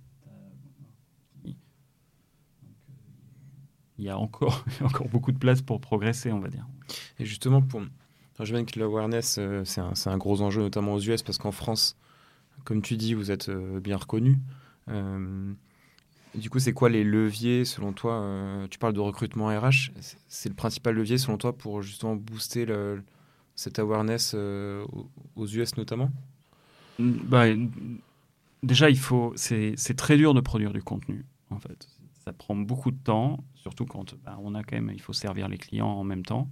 Il y a encore, [laughs] encore beaucoup de place pour progresser, on va dire. Et justement, pour, je que l'awareness, euh, c'est un, un, gros enjeu, notamment aux US, parce qu'en France, comme tu dis, vous êtes euh, bien reconnu. Euh, du coup, c'est quoi les leviers, selon toi Tu parles de recrutement RH. C'est le principal levier, selon toi, pour justement booster le, cette awareness aux US notamment? Bah, Déjà, il faut. C'est très dur de produire du contenu, en fait. Ça prend beaucoup de temps, surtout quand bah, on a quand même. Il faut servir les clients en même temps.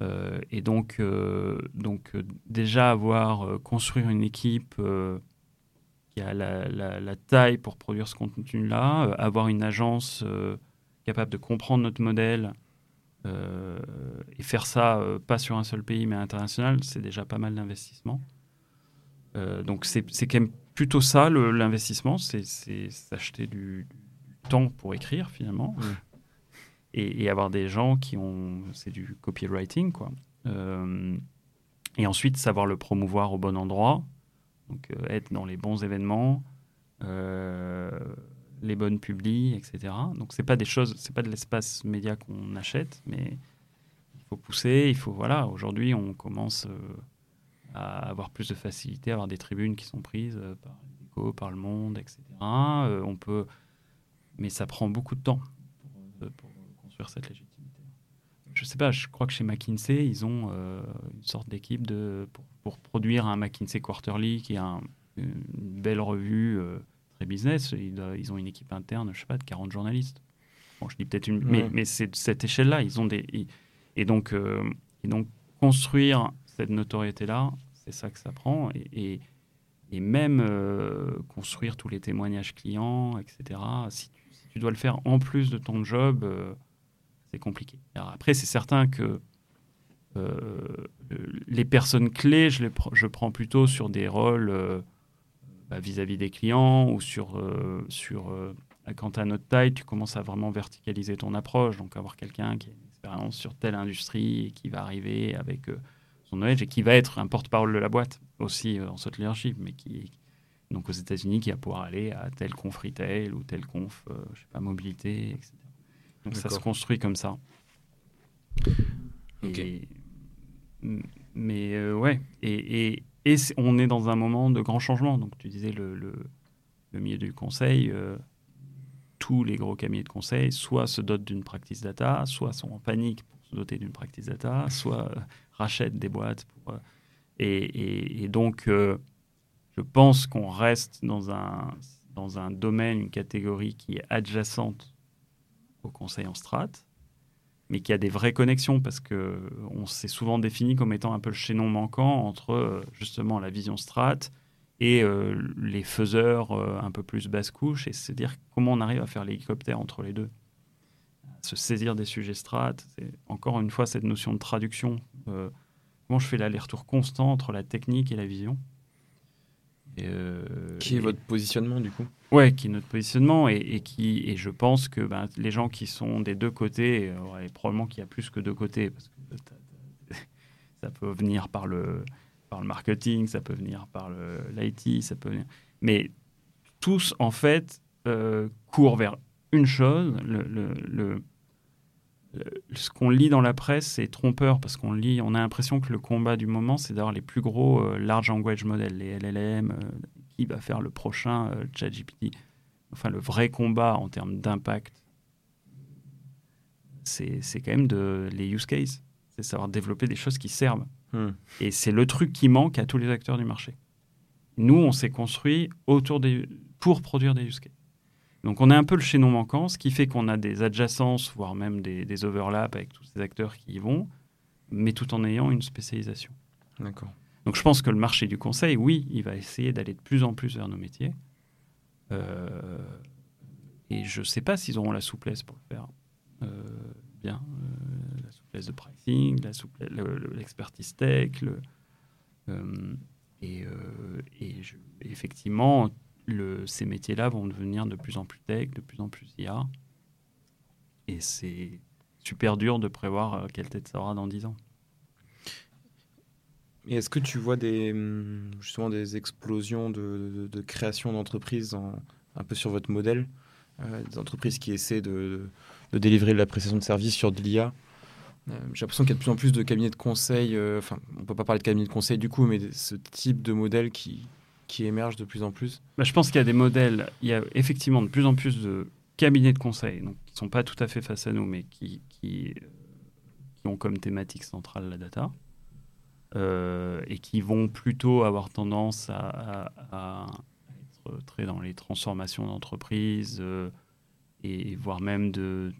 Euh, et donc, euh, donc euh, déjà avoir construire une équipe qui a la, la, taille pour produire ce contenu-là, avoir une agence capable de comprendre notre modèle et faire ça pas sur un seul pays mais international, c'est déjà pas mal d'investissement. donc c'est quand même plutôt ça l'investissement, c'est s'acheter du, temps pour écrire finalement et, avoir des gens qui ont. C'est du copywriting, quoi. Euh, et ensuite, savoir le promouvoir au bon endroit, donc euh, être dans les bons événements, euh, les bonnes publis, etc. Donc, c'est pas des choses, c'est pas de l'espace média qu'on achète, mais il faut pousser, il faut. Voilà, aujourd'hui, on commence à avoir plus de facilité à avoir des tribunes qui sont prises par l'écho, par le monde, etc. on peut. Mais ça prend beaucoup de temps pour cette légitimité. Je sais pas, je crois que chez McKinsey, ils ont euh, une sorte d'équipe de, produire un McKinsey Quarterly qui est une belle revue euh, très business. Ils, ont une équipe interne, je sais pas, de 40 journalistes. Bon, je dis peut-être une, mais, mais c'est de cette échelle-là. Ils ont des et donc euh, et donc construire cette notoriété-là, c'est ça que ça prend et, et, même construire tous les témoignages clients, etc. Si tu, si tu, dois le faire en plus de ton job, c'est compliqué. après, c'est certain que euh, les personnes clés, je, les je prends plutôt sur des rôles euh, bah, vis-à-vis des clients ou sur, euh, sur quand tu as notre taille, tu commences à vraiment verticaliser ton approche. Donc, avoir quelqu'un qui a une expérience sur telle industrie et qui va arriver avec son knowledge et qui va être un porte-parole de la boîte aussi en cette leadership, mais qui donc aux États-Unis qui va pouvoir aller à tel conf retail ou tel conf, je sais pas, mobilité, etc. Donc ça se construit comme ça. Mais euh, ouais, et, on est dans un moment de grand changement. Donc tu disais le, milieu du conseil, euh, tous les gros cabinets de conseil, soit se dotent d'une practice data, soit sont en panique pour se doter d'une practice data, soit euh, rachètent des boîtes. Et, et, donc, je pense qu'on reste dans un, dans un domaine, une catégorie qui est adjacente au conseil en strat, mais qui a des vraies connexions parce que on s'est souvent défini comme étant un peu le chaînon manquant entre euh, justement la vision strat et euh, les faiseurs euh, un peu plus basse couche et se dire comment on arrive à faire l'hélicoptère entre les deux. Se saisir des sujets strat, encore une fois cette notion de traduction. comment je fais l'aller-retour constant entre la technique et la vision. Qui est votre positionnement du coup? Ouais, qui est notre positionnement et, qui et je pense que ben, les gens qui sont des deux côtés, euh, et probablement qu'il y a plus que deux côtés parce que [laughs] ça peut venir par le par le marketing, ça peut venir par l'IT, ça peut venir, mais tous en fait euh, courent vers une chose. Le, le, ce qu'on lit dans la presse, c'est trompeur parce qu'on lit, on a l'impression que le combat du moment, c'est d'avoir les plus gros euh, large language models, les LLM, qui va faire le prochain euh, ChatGPT. Enfin, le vrai combat en termes d'impact, c'est quand même de, les use cases. C'est savoir développer des choses qui servent. Hmm. Et c'est le truc qui manque à tous les acteurs du marché. Nous, on s'est construit autour des, pour produire des use cases. Donc on est un peu le chaînon manquant, ce qui fait qu'on a des adjacences, voire même des, des, overlaps avec tous ces acteurs qui y vont, mais tout en ayant une spécialisation. D'accord. Donc je pense que le marché du conseil, oui, il va essayer d'aller de plus en plus vers nos métiers. Euh, et je ne sais pas s'ils auront la souplesse pour le faire euh, bien, euh, la souplesse souplesse de pricing, l'expertise tech. et, effectivement, ces métiers-là vont devenir de plus en plus tech, de plus en plus IA. Et c'est super dur de prévoir quelle tête ça aura dans 10 ans. Et est-ce que tu vois des, justement des explosions de, création d'entreprises un peu sur votre modèle euh, Des entreprises qui essaient de, délivrer de la prestation de services sur de l'IA euh, J'ai l'impression qu'il y a de plus en plus de cabinets de conseil, euh, enfin, on ne peut pas parler de cabinets de conseil du coup, mais ce type de modèle qui, qui émerge de plus en plus bah, Je pense qu'il y a des modèles, il y a effectivement de plus en plus de cabinets de conseil, donc, qui ne sont pas tout à fait face à nous, mais qui, qui ont comme thématique centrale la data. Euh, et qui vont plutôt avoir tendance à, être très dans les transformations d'entreprise euh, et voire même de,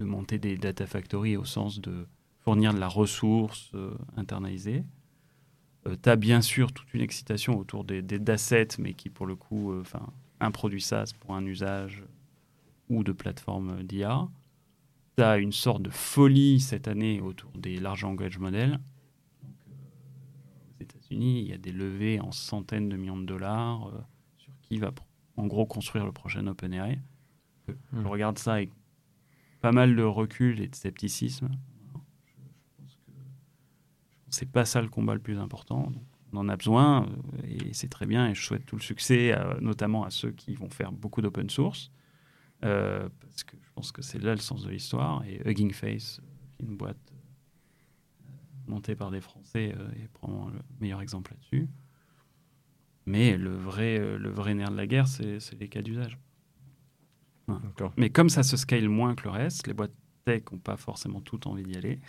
monter des data factories au sens de fournir de la ressource euh, internalisée. Tu as bien sûr toute une excitation autour des, des d'assets, mais qui pour le coup, enfin, un produit SaaS pour un usage ou de plateforme d'IA. Tu as une sorte de folie cette année autour des large language models États-Unis, il y a des levées en centaines de millions de dollars euh, sur qui va en gros construire le prochain OpenAI. Euh, je hmm. regarde ça avec pas mal de recul et de scepticisme. C'est pas ça le combat le plus important. on en a besoin euh, et c'est très bien et je souhaite tout le succès, notamment à ceux qui vont faire beaucoup d'open source. parce que je pense que c'est là le sens de l'histoire. Et Hugging Face, une boîte monté par des Français euh, et prend le meilleur exemple là-dessus. Mais le vrai, euh, le vrai nerf de la guerre, c'est les cas d'usage. Mais comme ça se scale moins que le reste, les boîtes tech n'ont pas forcément tout envie d'y aller.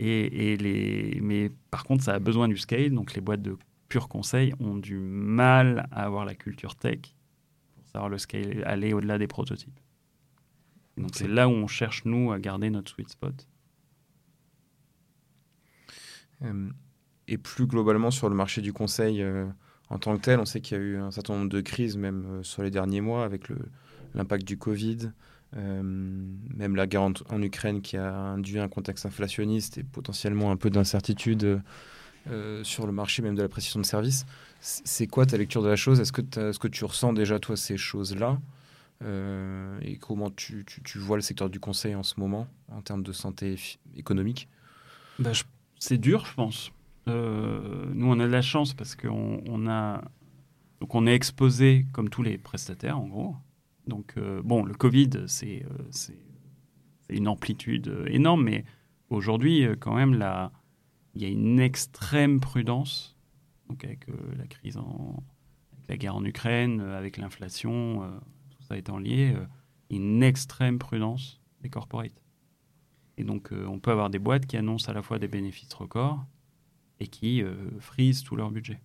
Et, et, les... Mais par contre, ça a besoin du scale. Donc les boîtes de pur conseil ont du mal à avoir la culture tech pour savoir le scale, aller au-delà des prototypes. donc c'est là où on cherche, nous, à garder notre sweet spot. Euh, et plus globalement sur le marché du conseil euh, en tant que tel, on sait qu'il y a eu un certain nombre de crises, même euh, sur les derniers mois, avec l'impact du Covid, même la guerre en, Ukraine qui a induit un contexte inflationniste et potentiellement un peu d'incertitude sur le marché même de la prestation de services. C'est quoi ta lecture de la chose? Est-ce que, est que, tu ressens déjà, toi, ces choses-là? Et comment tu, vois le secteur du conseil en ce moment en termes de santé économique? Bah, c'est dur, je pense. Euh, nous, on a de la chance parce qu'on on a. Est exposé comme tous les prestataires, en gros. Donc, euh, bon, le Covid, c'est euh, une amplitude énorme, mais aujourd'hui, quand même, il y a une extrême prudence. Donc, avec la crise en. Avec la guerre en Ukraine, avec l'inflation, tout ça étant lié, une extrême prudence des corporates. Et donc, euh, on peut avoir des boîtes qui annoncent à la fois des bénéfices records et qui euh, frisent tout leur budget.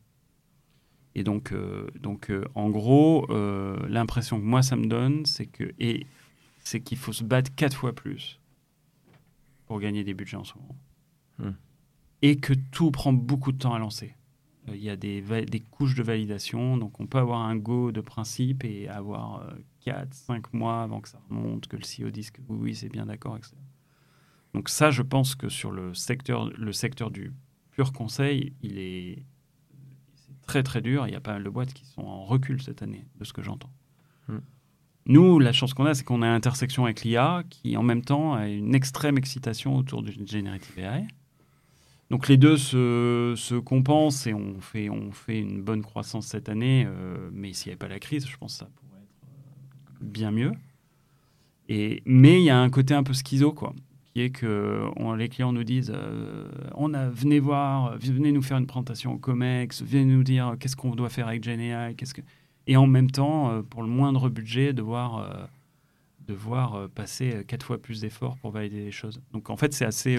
Et donc, euh, donc en gros, l'impression que moi, ça me donne, c'est que et c'est qu'il faut se battre quatre fois plus pour gagner des budgets en ce moment. Hmm. Et que tout prend beaucoup de temps à lancer. Il y a des, des, couches de validation, donc on peut avoir un go de principe et avoir 4, 5 mois avant que ça remonte, que le CEO dise que oui, oui c'est bien d'accord, etc. Donc ça, je pense que sur le secteur, le secteur du pur conseil, il est, très très dur. Il y a pas mal de boîtes qui sont en recul cette année, de ce que j'entends. Hmm. Nous, la chance qu'on a, c'est qu'on a intersection avec l'IA qui, en même temps, a une extrême excitation autour du generative AI. Donc les deux se, se, compensent et on fait, on fait une bonne croissance cette année. Euh, mais s'il n'y avait pas la crise, je pense que ça pourrait être bien mieux. Et, mais il y a un côté un peu schizo, quoi qui est que les clients nous disent euh, on a, venez voir, venez nous faire une présentation au COMEX, venez nous dire qu'est-ce qu'on doit faire avec GenAI, qu'est-ce que... Et en même temps, euh, pour le moindre budget, devoir, euh, devoir passer quatre fois plus d'efforts pour valider les choses. Donc en fait, c'est assez,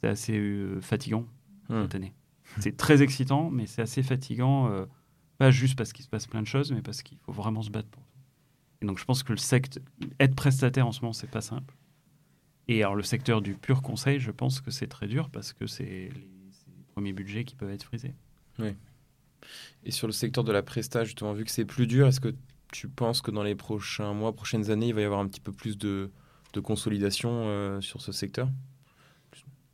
c'est assez fatigant hmm. cette année. C'est très excitant, mais c'est assez fatigant, pas juste parce qu'il se passe plein de choses, mais parce qu'il faut vraiment se battre pour tout. Et donc je pense que le secteur, être prestataire en ce moment, c'est pas simple. Et alors, le secteur du pur conseil, je pense que c'est très dur parce que c'est les, premiers budgets qui peuvent être frisés. Oui. Et sur le secteur de la presta, justement, vu que c'est plus dur, est-ce que tu penses que dans les prochains mois, prochaines années, il va y avoir un petit peu plus de, de consolidation sur ce secteur?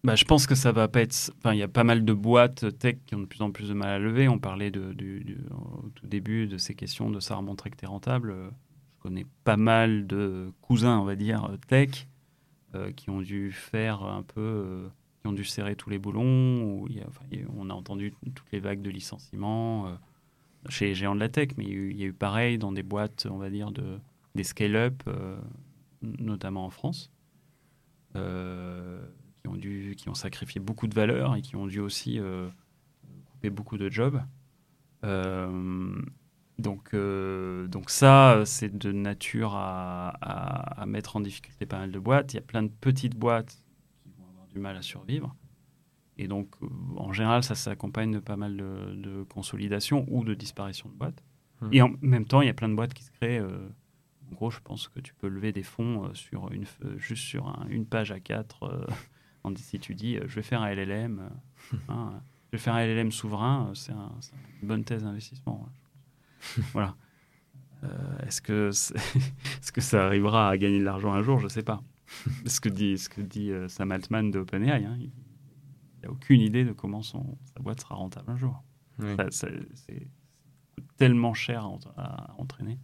Bah, je pense que ça va pas être. Enfin, il y a pas mal de boîtes tech qui ont de plus en plus de mal à lever. On parlait de, du, au tout début de ces questions de ça remonterait que tu es rentable. Je connais pas mal de cousins, on va dire, tech, euh, qui ont dû faire un peu. Euh, qui ont dû serrer tous les boulons. On a entendu toutes les vagues de licenciements euh, chez les géants de la tech, mais il y, a eu, pareil dans des boîtes, on va dire, de, des scale-up, notamment en France. Euh, qui ont, dû, qui ont sacrifié beaucoup de valeurs et qui ont dû aussi euh, couper beaucoup de jobs. Euh, donc, euh, donc ça, c'est de nature à, à, mettre en difficulté pas mal de boîtes. Il y a plein de petites boîtes qui vont avoir du mal à survivre. Et donc, en général, ça s'accompagne de pas mal de, de, consolidation ou de disparition de boîtes. Mmh. Et en même temps, il y a plein de boîtes qui se créent. en gros, je pense que tu peux lever des fonds sur une, juste sur une page à 4 [laughs] si tu dis, euh, je vais faire un LLM, euh, hein, je vais faire un LLM souverain, euh, c'est une bonne thèse d'investissement. [laughs] voilà. est-ce que, est, [laughs] que ça arrivera à gagner de l'argent un jour? Je ne sais pas. [laughs] ce que dit, ce que dit Sam Altman de OpenAI, hein, il n'a aucune idée de comment son, sa boîte sera rentable un jour. c'est tellement cher à entraîner.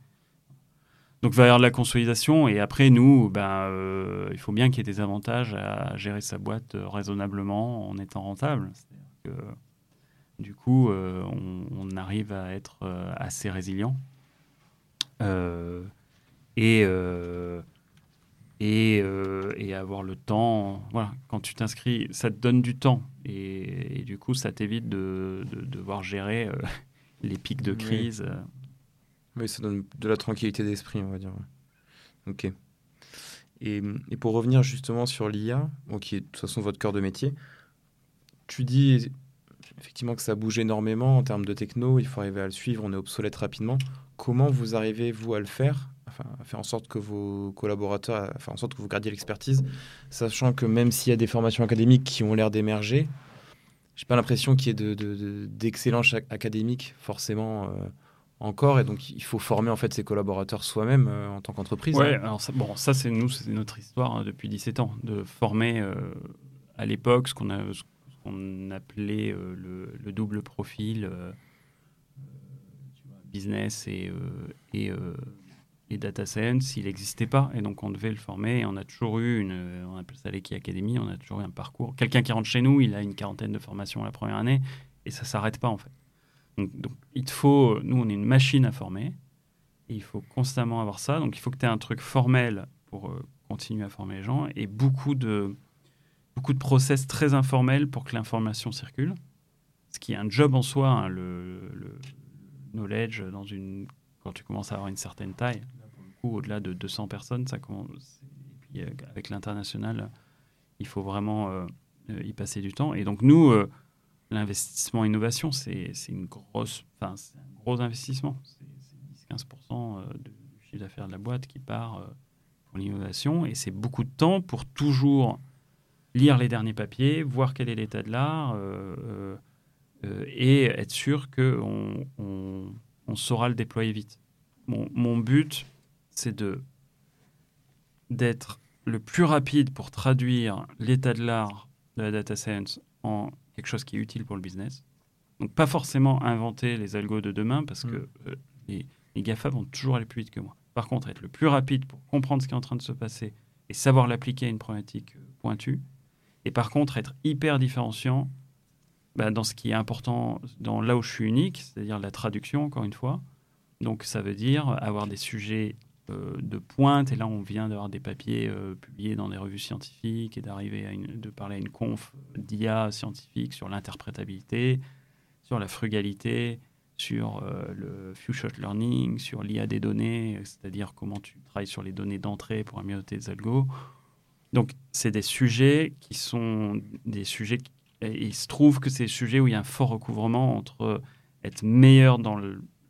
Donc, il va y avoir de la consolidation. Et après, nous, ben, euh, il faut bien qu'il y ait des avantages à gérer sa boîte euh, raisonnablement en étant rentable. Que, du coup, euh, on, arrive à être assez résilient. et, et, et, avoir le temps. Voilà, quand tu t'inscris, ça te donne du temps. Et, du coup, ça t'évite de, de, devoir gérer [laughs] les pics de crise. Oui, ça donne de la tranquillité d'esprit, on va dire. Ok. Et, et, pour revenir justement sur l'IA, qui est de toute façon votre cœur de métier, tu dis effectivement que ça bouge énormément en termes de techno, il faut arriver à le suivre, on est obsolète rapidement. Comment vous arrivez, vous, à le faire enfin, à faire en sorte que vos collaborateurs, enfin, en sorte que vous gardiez l'expertise, sachant que même s'il y a des formations académiques qui ont l'air d'émerger, j'ai pas l'impression qu'il y ait d'excellence de, de, académique forcément. Euh, encore et donc il faut former en fait ses collaborateurs soi-même euh, en tant qu'entreprise. Ouais, hein. alors ça, bon, ça c'est nous, c'est notre histoire hein, depuis 17 ans de former euh, à l'époque ce qu'on a qu'on appelait euh, le, le, double profil business et, et, et, data science, il n'existait pas et donc on devait le former et on a toujours eu une, on appelle ça l'Eki Academy, on a toujours eu un parcours. Quelqu'un qui rentre chez nous, il a une quarantaine de formations la première année et ça s'arrête pas en fait. Donc, il faut, nous, on est une machine à former. Et il faut constamment avoir ça. Donc, il faut que tu aies un truc formel pour euh, continuer à former les gens et beaucoup de, beaucoup de process très informels pour que l'information circule. Ce qui est un job en soi, hein, le, knowledge, dans une, quand tu commences à avoir une certaine taille. au-delà de 200 personnes, ça commence. Euh, avec l'international, il faut vraiment euh, y passer du temps. Et donc, nous, l'investissement innovation, c'est une grosse, enfin, un gros investissement. C'est 10-15% euh, du chiffre d'affaires de la boîte qui part euh, pour l'innovation. Et c'est beaucoup de temps pour toujours lire les derniers papiers, voir quel est l'état de l'art euh, et être sûr qu'on on, on, saura le déployer vite. Mon, mon but, c'est de d'être le plus rapide pour traduire l'état de l'art de la data science en quelque chose qui est utile pour le business. Donc pas forcément inventer les algos de demain parce que mm. euh, les, les, GAFA vont toujours aller plus vite que moi. Par contre, être le plus rapide pour comprendre ce qui est en train de se passer et savoir l'appliquer à une problématique euh, pointue. Et par contre, être hyper différenciant bah, dans ce qui est important, dans là où je suis unique, c'est-à-dire la traduction, encore une fois. Donc ça veut dire avoir des sujets euh, de pointe. Et là, on vient d'avoir des papiers euh, publiés dans des revues scientifiques et d'arriver à de parler à une conf d'IA scientifique sur l'interprétabilité, sur la frugalité, sur euh, le few-shot learning, sur l'IA des données, c'est-à-dire comment tu travailles sur les données d'entrée pour améliorer tes algos. Donc, c'est des sujets qui sont des sujets. et il se trouve que c'est des sujets où il y a un fort recouvrement entre être meilleur dans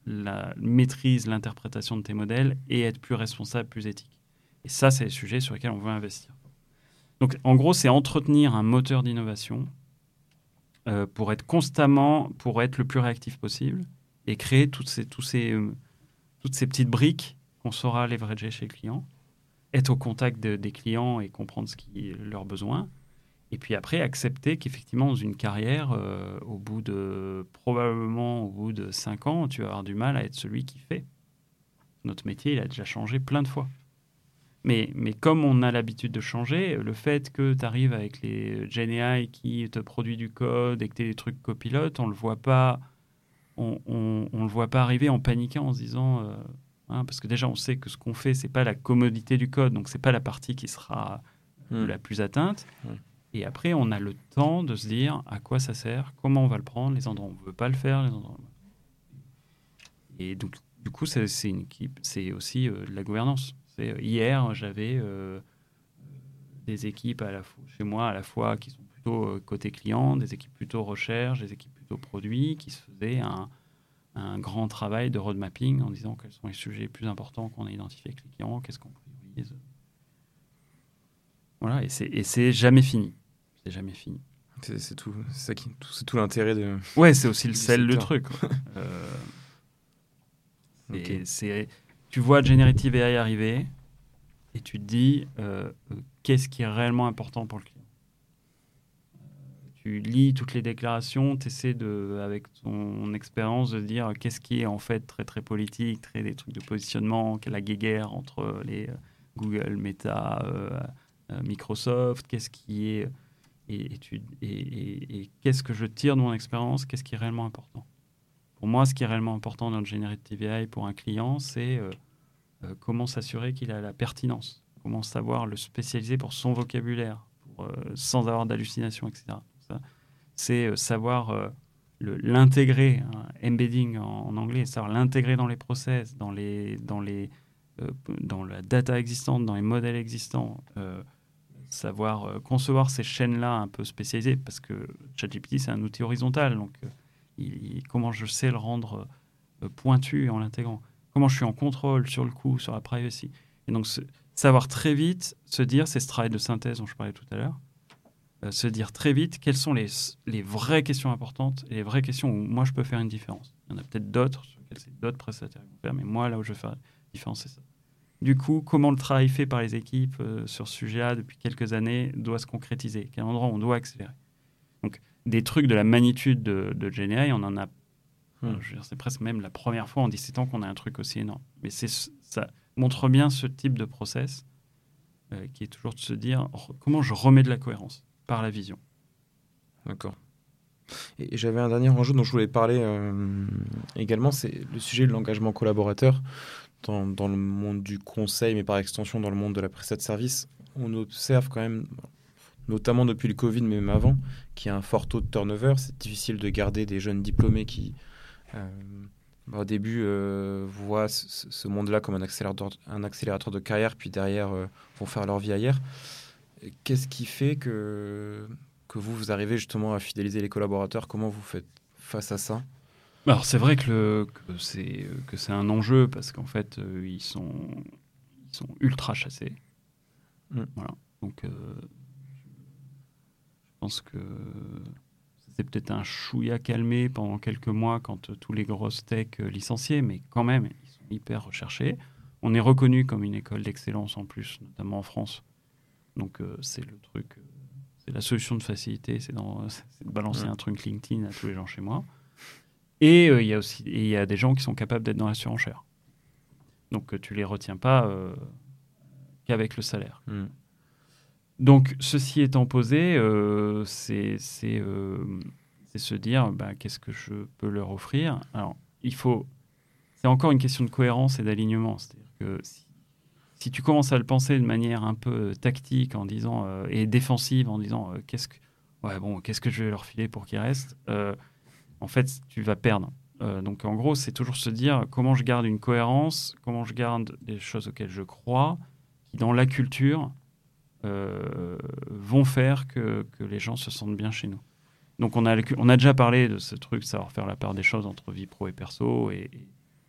la maîtrise, l'interprétation de tes modèles et être plus responsable, plus éthique. Et ça, c'est les sujets sur lesquels on veut investir. Donc, en gros, c'est entretenir un moteur d'innovation euh, pour être constamment, pour être le plus réactif possible et créer toutes ces, tous ces, euh, toutes ces petites briques qu'on saura leverager chez le client. Être au contact des clients et comprendre ce qui leurs besoins. Et puis après, accepter qu'effectivement, dans une carrière, euh, au bout de probablement au bout de 5 ans, tu vas avoir du mal à être celui qui fait. Notre métier, il a déjà changé plein de fois. Mais, mais comme on a l'habitude de changer, le fait que tu arrives avec les GenAI qui te produit du code et que tu des trucs copilotes, on le voit pas, on, le voit pas arriver en paniquant en se disant, euh, hein, parce que déjà on sait que ce qu'on fait, c'est pas la commodité du code, donc c'est pas la partie qui sera hmm. la plus atteinte. Et après, on a le temps de se dire à quoi ça sert, comment on va le prendre, les endroits où on ne veut pas le faire, les endroits. Et donc, du coup, c'est une équipe, c'est aussi euh, de la gouvernance. Euh, hier, j'avais euh, des équipes à la fois, chez moi à la fois qui sont plutôt côté client, des équipes plutôt recherche, des équipes plutôt produits, qui se faisaient un, un grand travail de road mapping en disant quels sont les sujets les plus importants qu'on a identifiés avec les clients, qu'est-ce qu'on priorise. Voilà, et c'est jamais fini c'est jamais fini. C'est tout, c'est tout, tout l'intérêt de. Ouais, c'est aussi le sel le truc. [laughs] euh, c'est, tu vois Generative AI arriver et tu te dis euh, euh, qu'est-ce qui est réellement important pour le client? Tu lis toutes les déclarations, tu essaies de, avec ton expérience de dire qu'est-ce qui est en fait très très politique, très des trucs de positionnement, quelle la guéguerre entre les euh, Google, Meta, Microsoft, qu'est-ce qui est et, qu'est-ce que je tire de mon expérience, qu'est-ce qui est réellement important. Pour moi, ce qui est réellement important dans le Generative AI pour un client, c'est euh, euh, comment s'assurer qu'il a la pertinence, comment savoir le spécialiser pour son vocabulaire, euh, sans avoir d'hallucination, etc. C'est savoir l'intégrer, hein, embedding en, anglais, savoir l'intégrer dans les process, dans, les, dans, les, dans la data existante, dans les modèles existants savoir euh, concevoir ces chaînes-là un peu spécialisées, parce que ChatGPT, c'est un outil horizontal, donc euh, comment je sais le rendre euh, pointu en l'intégrant? Comment je suis en contrôle sur le coup, sur la privacy? Et donc, savoir très vite se dire, c'est ce travail de synthèse dont je parlais tout à l'heure, se dire très vite quelles sont les, les, vraies questions importantes et les vraies questions où moi je peux faire une différence. Il y en a peut-être d'autres, d'autres prestataires qui vont faire, mais moi là où je fais une différence, c'est ça. Du coup, comment le travail fait par les équipes euh, sur ce sujet-là depuis quelques années doit se concrétiser? Quel endroit on doit accélérer? Donc, des trucs de la magnitude de, de GNI, on en a. Hmm. C'est presque même la première fois en 17 ans qu'on a un truc aussi énorme. Mais ça montre bien ce type de process euh, qui est toujours de se dire comment je remets de la cohérence? La vision. D'accord. Et, j'avais un dernier enjeu dont je voulais parler euh, également, c'est le sujet de l'engagement collaborateur dans, le monde du conseil, mais par extension dans le monde de la prestation de service, on observe quand même, notamment depuis le Covid, mais même avant, qu'il y a un fort taux de turnover. C'est difficile de garder des jeunes diplômés qui, euh, au début, euh, voient ce, monde-là comme un accélérateur, de carrière, puis derrière, vont faire leur vie ailleurs. Qu'est-ce qui fait que, que vous, vous arrivez justement à fidéliser les collaborateurs? Comment vous faites face à ça? Alors c'est vrai que, que c'est que c'est un enjeu parce qu'en fait euh, ils sont ils sont ultra chassés. Mm. Voilà. Donc euh, je pense que c'est peut-être un chouïa calmé pendant quelques mois quand euh, tous les grosses tech licenciés, mais quand même ils sont hyper recherchés. On est reconnu comme une école d'excellence en plus, notamment en France. Donc c'est le truc, c'est la solution de facilité, c'est [laughs] de balancer un truc LinkedIn à tous les gens chez moi. Et euh, il y a aussi il y a des gens qui sont capables d'être dans la surenchère. Donc euh, tu les retiens pas euh, qu'avec le salaire. Hmm. Donc ceci étant posé, c'est se dire bah, qu'est-ce que je peux leur offrir? Alors il faut c'est encore une question de cohérence et d'alignement. C'est-à-dire que si, si, tu commences à le penser de manière un peu tactique en disant et défensive en disant qu'est-ce que ouais bon qu'est-ce que je vais leur filer pour qu'ils restent en fait, tu vas perdre. Euh, donc en gros, c'est toujours se dire comment je garde une cohérence, comment je garde des choses auxquelles je crois, qui dans la culture euh, vont faire que, les gens se sentent bien chez nous. Donc on a, on a déjà parlé de ce truc, savoir faire la part des choses entre vie pro et perso, et,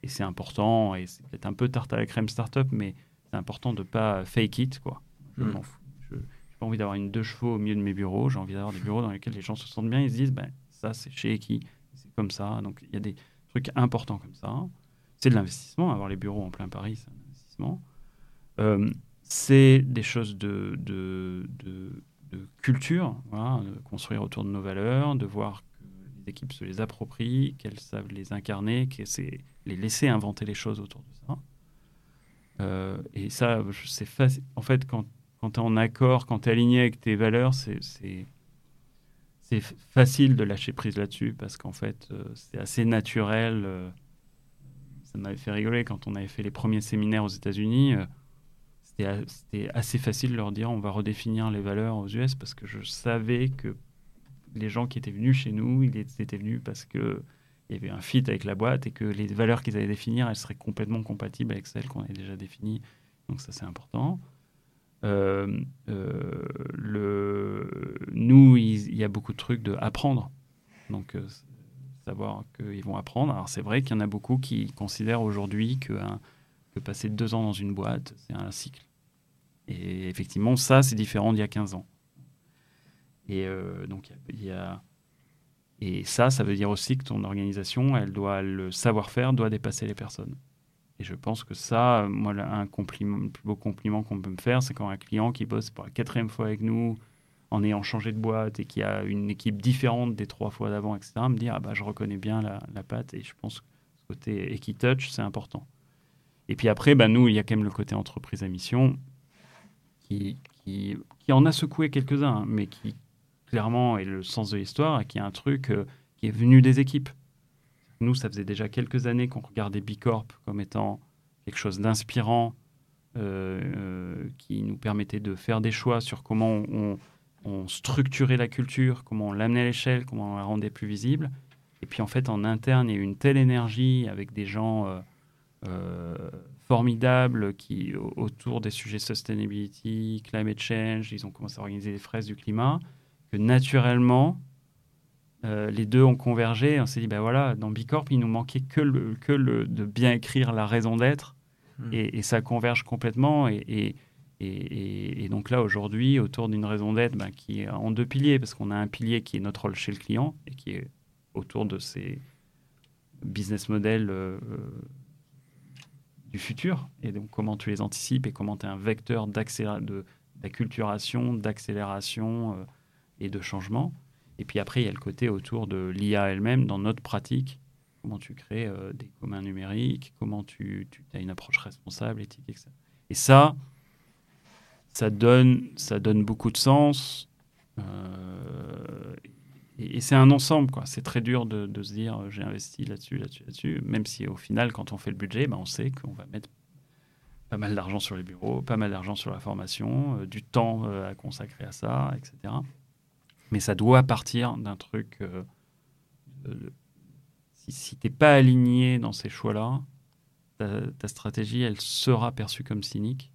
c'est important, et c'est peut-être un peu tarte à la crème startup, mais c'est important de pas fake it, quoi. Je hmm. m'en fous. Je n'ai pas envie d'avoir une deux chevaux au milieu de mes bureaux, j'ai envie d'avoir des bureaux dans lesquels les gens se sentent bien, ils se disent, ben, ça c'est chez qui? Comme ça. Donc il y a des trucs importants comme ça. C'est de l'investissement. Avoir les bureaux en plein Paris, c'est un investissement. Euh, c'est des choses de, de, de, culture, de construire autour de nos valeurs, de voir que les équipes se les approprient, qu'elles savent les incarner, qu'elles les laisser inventer les choses autour de ça. Euh, et ça, c'est facile. En fait, quand, quand tu es en accord, quand tu es aligné avec tes valeurs, c'est facile de lâcher prise là-dessus parce qu'en fait, euh, c'est assez naturel. Euh, ça m'avait fait rigoler quand on avait fait les premiers séminaires aux États-Unis. C'était assez facile de leur dire on va redéfinir les valeurs aux US parce que je savais que les gens qui étaient venus chez nous, ils étaient venus parce que il y avait un fit avec la boîte et que les valeurs qu'ils allaient définir, elles seraient complètement compatibles avec celles qu'on avait déjà définies. Donc ça, c'est important. Euh, euh, le, nous, il, y a beaucoup de trucs de apprendre. Donc, euh, savoir qu'ils vont apprendre. Alors, c'est vrai qu'il y en a beaucoup qui considèrent aujourd'hui que, passer deux ans dans une boîte, c'est un cycle. Et effectivement, ça, c'est différent d'il y a 15 ans. Et donc, il y a et ça, ça veut dire aussi que ton organisation, elle doit le savoir-faire doit dépasser les personnes. Et je pense que ça, moi, un compliment, le plus beau compliment qu'on peut me faire, c'est quand un client qui bosse pour la quatrième fois avec nous, en ayant changé de boîte et qui a une équipe différente des trois fois d'avant, etc., me dire ah bah je reconnais bien la, la patte et je pense que ce côté Equitouch, c'est important. Et puis après, bah, nous, il y a quand même le côté entreprise à mission qui, qui, qui en a secoué quelques-uns, hein, mais qui, clairement et le sens de l'histoire et qui est un truc euh, qui est venu des équipes. Nous, ça faisait déjà quelques années qu'on regardait Bicorp comme étant quelque chose d'inspirant euh, euh, qui nous permettait de faire des choix sur comment on, structurait la culture, comment on l'amenait à l'échelle, comment on la rendait plus visible. Et puis en fait, en interne, il y a eu une telle énergie avec des gens formidables qui, autour des sujets sustainability, climate change, ils ont commencé à organiser des fraises du climat que naturellement, euh, les deux ont convergé. On s'est dit, ben voilà, dans Bicorp, il nous manquait que, le, que le, de bien écrire la raison d'être. Hmm. Et, ça converge complètement. Et, et, et donc là, aujourd'hui, autour d'une raison d'être ben, qui est en deux piliers, parce qu'on a un pilier qui est notre rôle chez le client et qui est autour de ces business models euh, du futur. Et donc, comment tu les anticipes et comment tu es un vecteur d'acculturation, d'accélération. Euh, et de changement. Et puis après, il y a le côté autour de l'IA elle-même dans notre pratique. Comment tu crées euh, des communs numériques, comment tu, as une approche responsable, éthique, etc. Et ça, ça donne, ça donne beaucoup de sens. Euh, et, c'est un ensemble, quoi. C'est très dur de, se dire euh, j'ai investi là-dessus, là-dessus, là-dessus. Même si au final, quand on fait le budget, ben, on sait qu'on va mettre pas mal d'argent sur les bureaux, pas mal d'argent sur la formation, du temps à consacrer à ça, etc. Mais ça doit partir d'un truc. Euh, si, si tu n'es pas aligné dans ces choix-là, ta, stratégie, elle sera perçue comme cynique,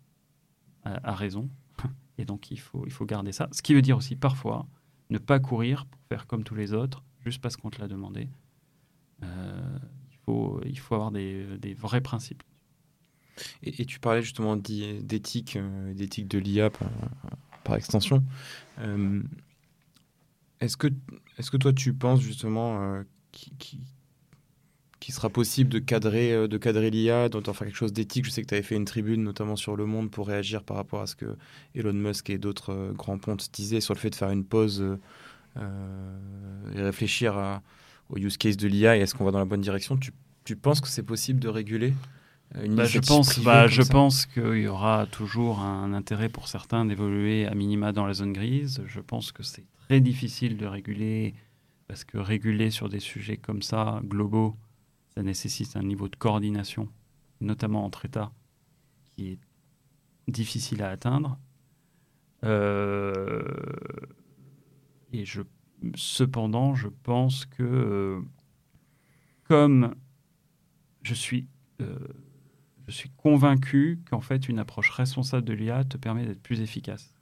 à, raison. Et donc, il faut, il faut garder ça. Ce qui veut dire aussi, parfois, ne pas courir pour faire comme tous les autres, juste parce qu'on te l'a demandé. Euh, il, faut, il faut avoir des, des vrais principes. Et, tu parlais justement d'éthique, euh, d'éthique de l'IA par, extension. Est-ce que, est que toi, tu penses justement euh, qu'il qui, sera possible de cadrer, euh, de cadrer l'IA, d'en faire quelque chose d'éthique? Je sais que tu avais fait une tribune, notamment sur Le Monde, pour réagir par rapport à ce que Elon Musk et d'autres euh, grands pontes disaient sur le fait de faire une pause et réfléchir à, au use case de l'IA et est-ce qu'on va dans la bonne direction? Tu, tu penses que c'est possible de réguler bah, je pense, bah, je pense qu'il y aura toujours un intérêt pour certains d'évoluer à minima dans la zone grise. Je pense que c'est très difficile de réguler, parce que réguler sur des sujets comme ça, globaux, ça nécessite un niveau de coordination, notamment entre États, qui est difficile à atteindre. Euh, et je, cependant, je pense que euh, comme je suis, euh, je suis convaincu qu'en fait une approche responsable de l'IA te permet d'être plus efficace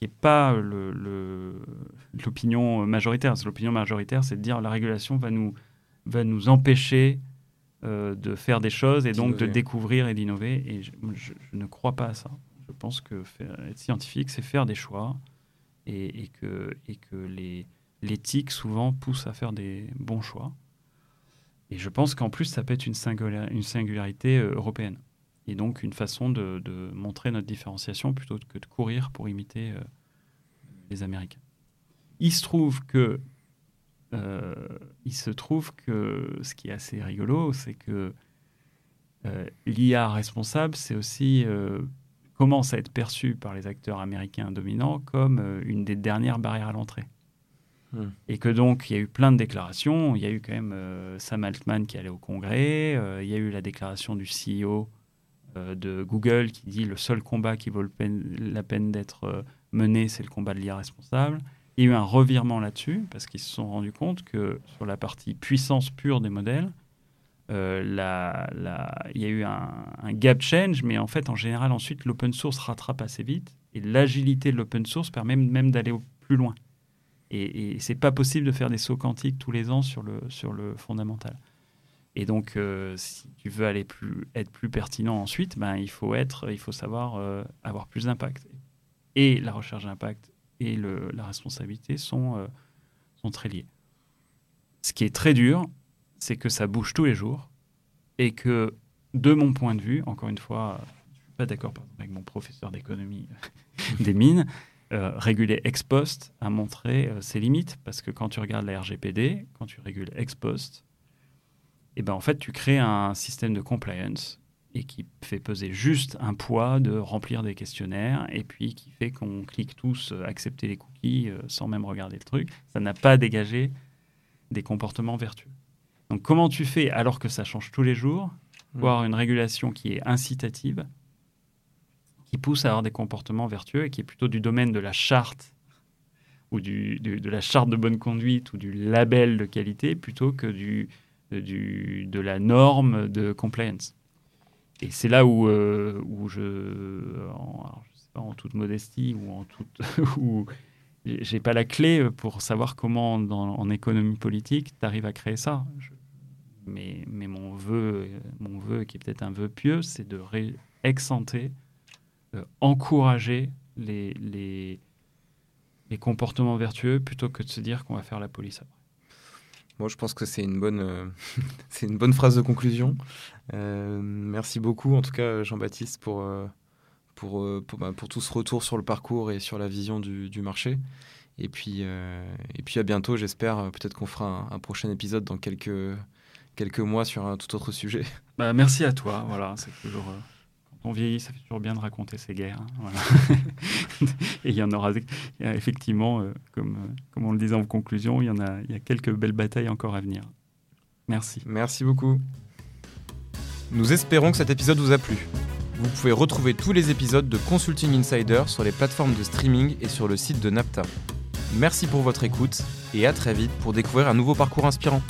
qui n'est pas l'opinion majoritaire. L'opinion majoritaire, c'est de dire la régulation va nous, va nous empêcher euh, de faire des choses et donc de découvrir et d'innover. Et je, ne crois pas à ça. Je pense que être scientifique, c'est faire des choix et, que, et que l'éthique, souvent, pousse à faire des bons choix. Et je pense qu'en plus, ça peut être une, singularité, euh, européenne. Et donc une façon de, montrer notre différenciation plutôt que de courir pour imiter euh, les Américains. Il se trouve que euh, il se trouve que ce qui est assez rigolo, c'est que euh, l'IA responsable, c'est aussi commence à être perçu par les acteurs américains dominants comme une des dernières barrières à l'entrée. Hmm. Et que donc, il y a eu plein de déclarations. Il y a eu quand même Sam Altman qui allait au Congrès. il y a eu la déclaration du CEO de Google qui dit le seul combat qui vaut la peine d'être euh, mené, c'est le combat de l'IA responsable. Il y a eu un revirement là-dessus parce qu'ils se sont rendus compte que sur la partie puissance pure des modèles, euh, il y a eu un, gap change, mais en fait, en général, ensuite, l'open source rattrape assez vite et l'agilité de l'open source permet même d'aller plus loin. Et, et c'est pas possible de faire des sauts quantiques tous les ans sur le, sur le fondamental. Et donc, euh, si tu veux aller être plus pertinent ensuite, ben, il faut être, il faut savoir euh, avoir plus d'impact. Et la recherche d'impact et la responsabilité sont, euh, très liés. Ce qui est très dur, c'est que ça bouge tous les jours et que, de mon point de vue, encore une fois, je ne suis pas d'accord avec mon professeur d'économie [laughs] des mines, réguler ex post a montré ses limites parce que quand tu regardes la RGPD, quand tu régules ex post, et ben en fait, tu crées un système de compliance et qui fait peser juste un poids de remplir des questionnaires et puis qui fait qu'on clique tous euh, accepter les cookies euh, sans même regarder le truc. Ça n'a pas dégagé des comportements vertueux. Donc comment tu fais alors que ça change tous les jours mmh. avoir une régulation qui est incitative, qui pousse à avoir des comportements vertueux et qui est plutôt du domaine de la charte ou du, de la charte de bonne conduite ou du label de qualité plutôt que du, de la norme de compliance. Et c'est là où, euh, où je, en, toute modestie ou en toute, [laughs] où j'ai pas la clé pour savoir comment, en économie politique, tu arrives à créer ça. mais, mais mon vœu, mon vœu, qui est peut-être un vœu pieux, c'est de ré, exenter, euh, encourager les, les, les comportements vertueux plutôt que de se dire qu'on va faire la police. Moi, je pense que c'est une bonne, euh, [laughs] une bonne phrase de conclusion. Euh, merci beaucoup, en tout cas, Jean-Baptiste, pour, euh, pour, bah, pour, tout ce retour sur le parcours et sur la vision du, marché. Et puis, et puis à bientôt, j'espère. Peut-être qu'on fera un, prochain épisode dans quelques, quelques mois sur un tout autre sujet. Bah, merci à toi. Voilà, c'est toujours on vieillit, ça fait toujours bien de raconter ces guerres. Hein, [laughs] et il y en aura effectivement, euh, comme, euh, comme on le disait en conclusion, il y en a, il y a quelques belles batailles encore à venir. Merci. Merci beaucoup. Nous espérons que cet épisode vous a plu. Vous pouvez retrouver tous les épisodes de Consulting Insider sur les plateformes de streaming et sur le site de NAPTA. Merci pour votre écoute et à très vite pour découvrir un nouveau parcours inspirant.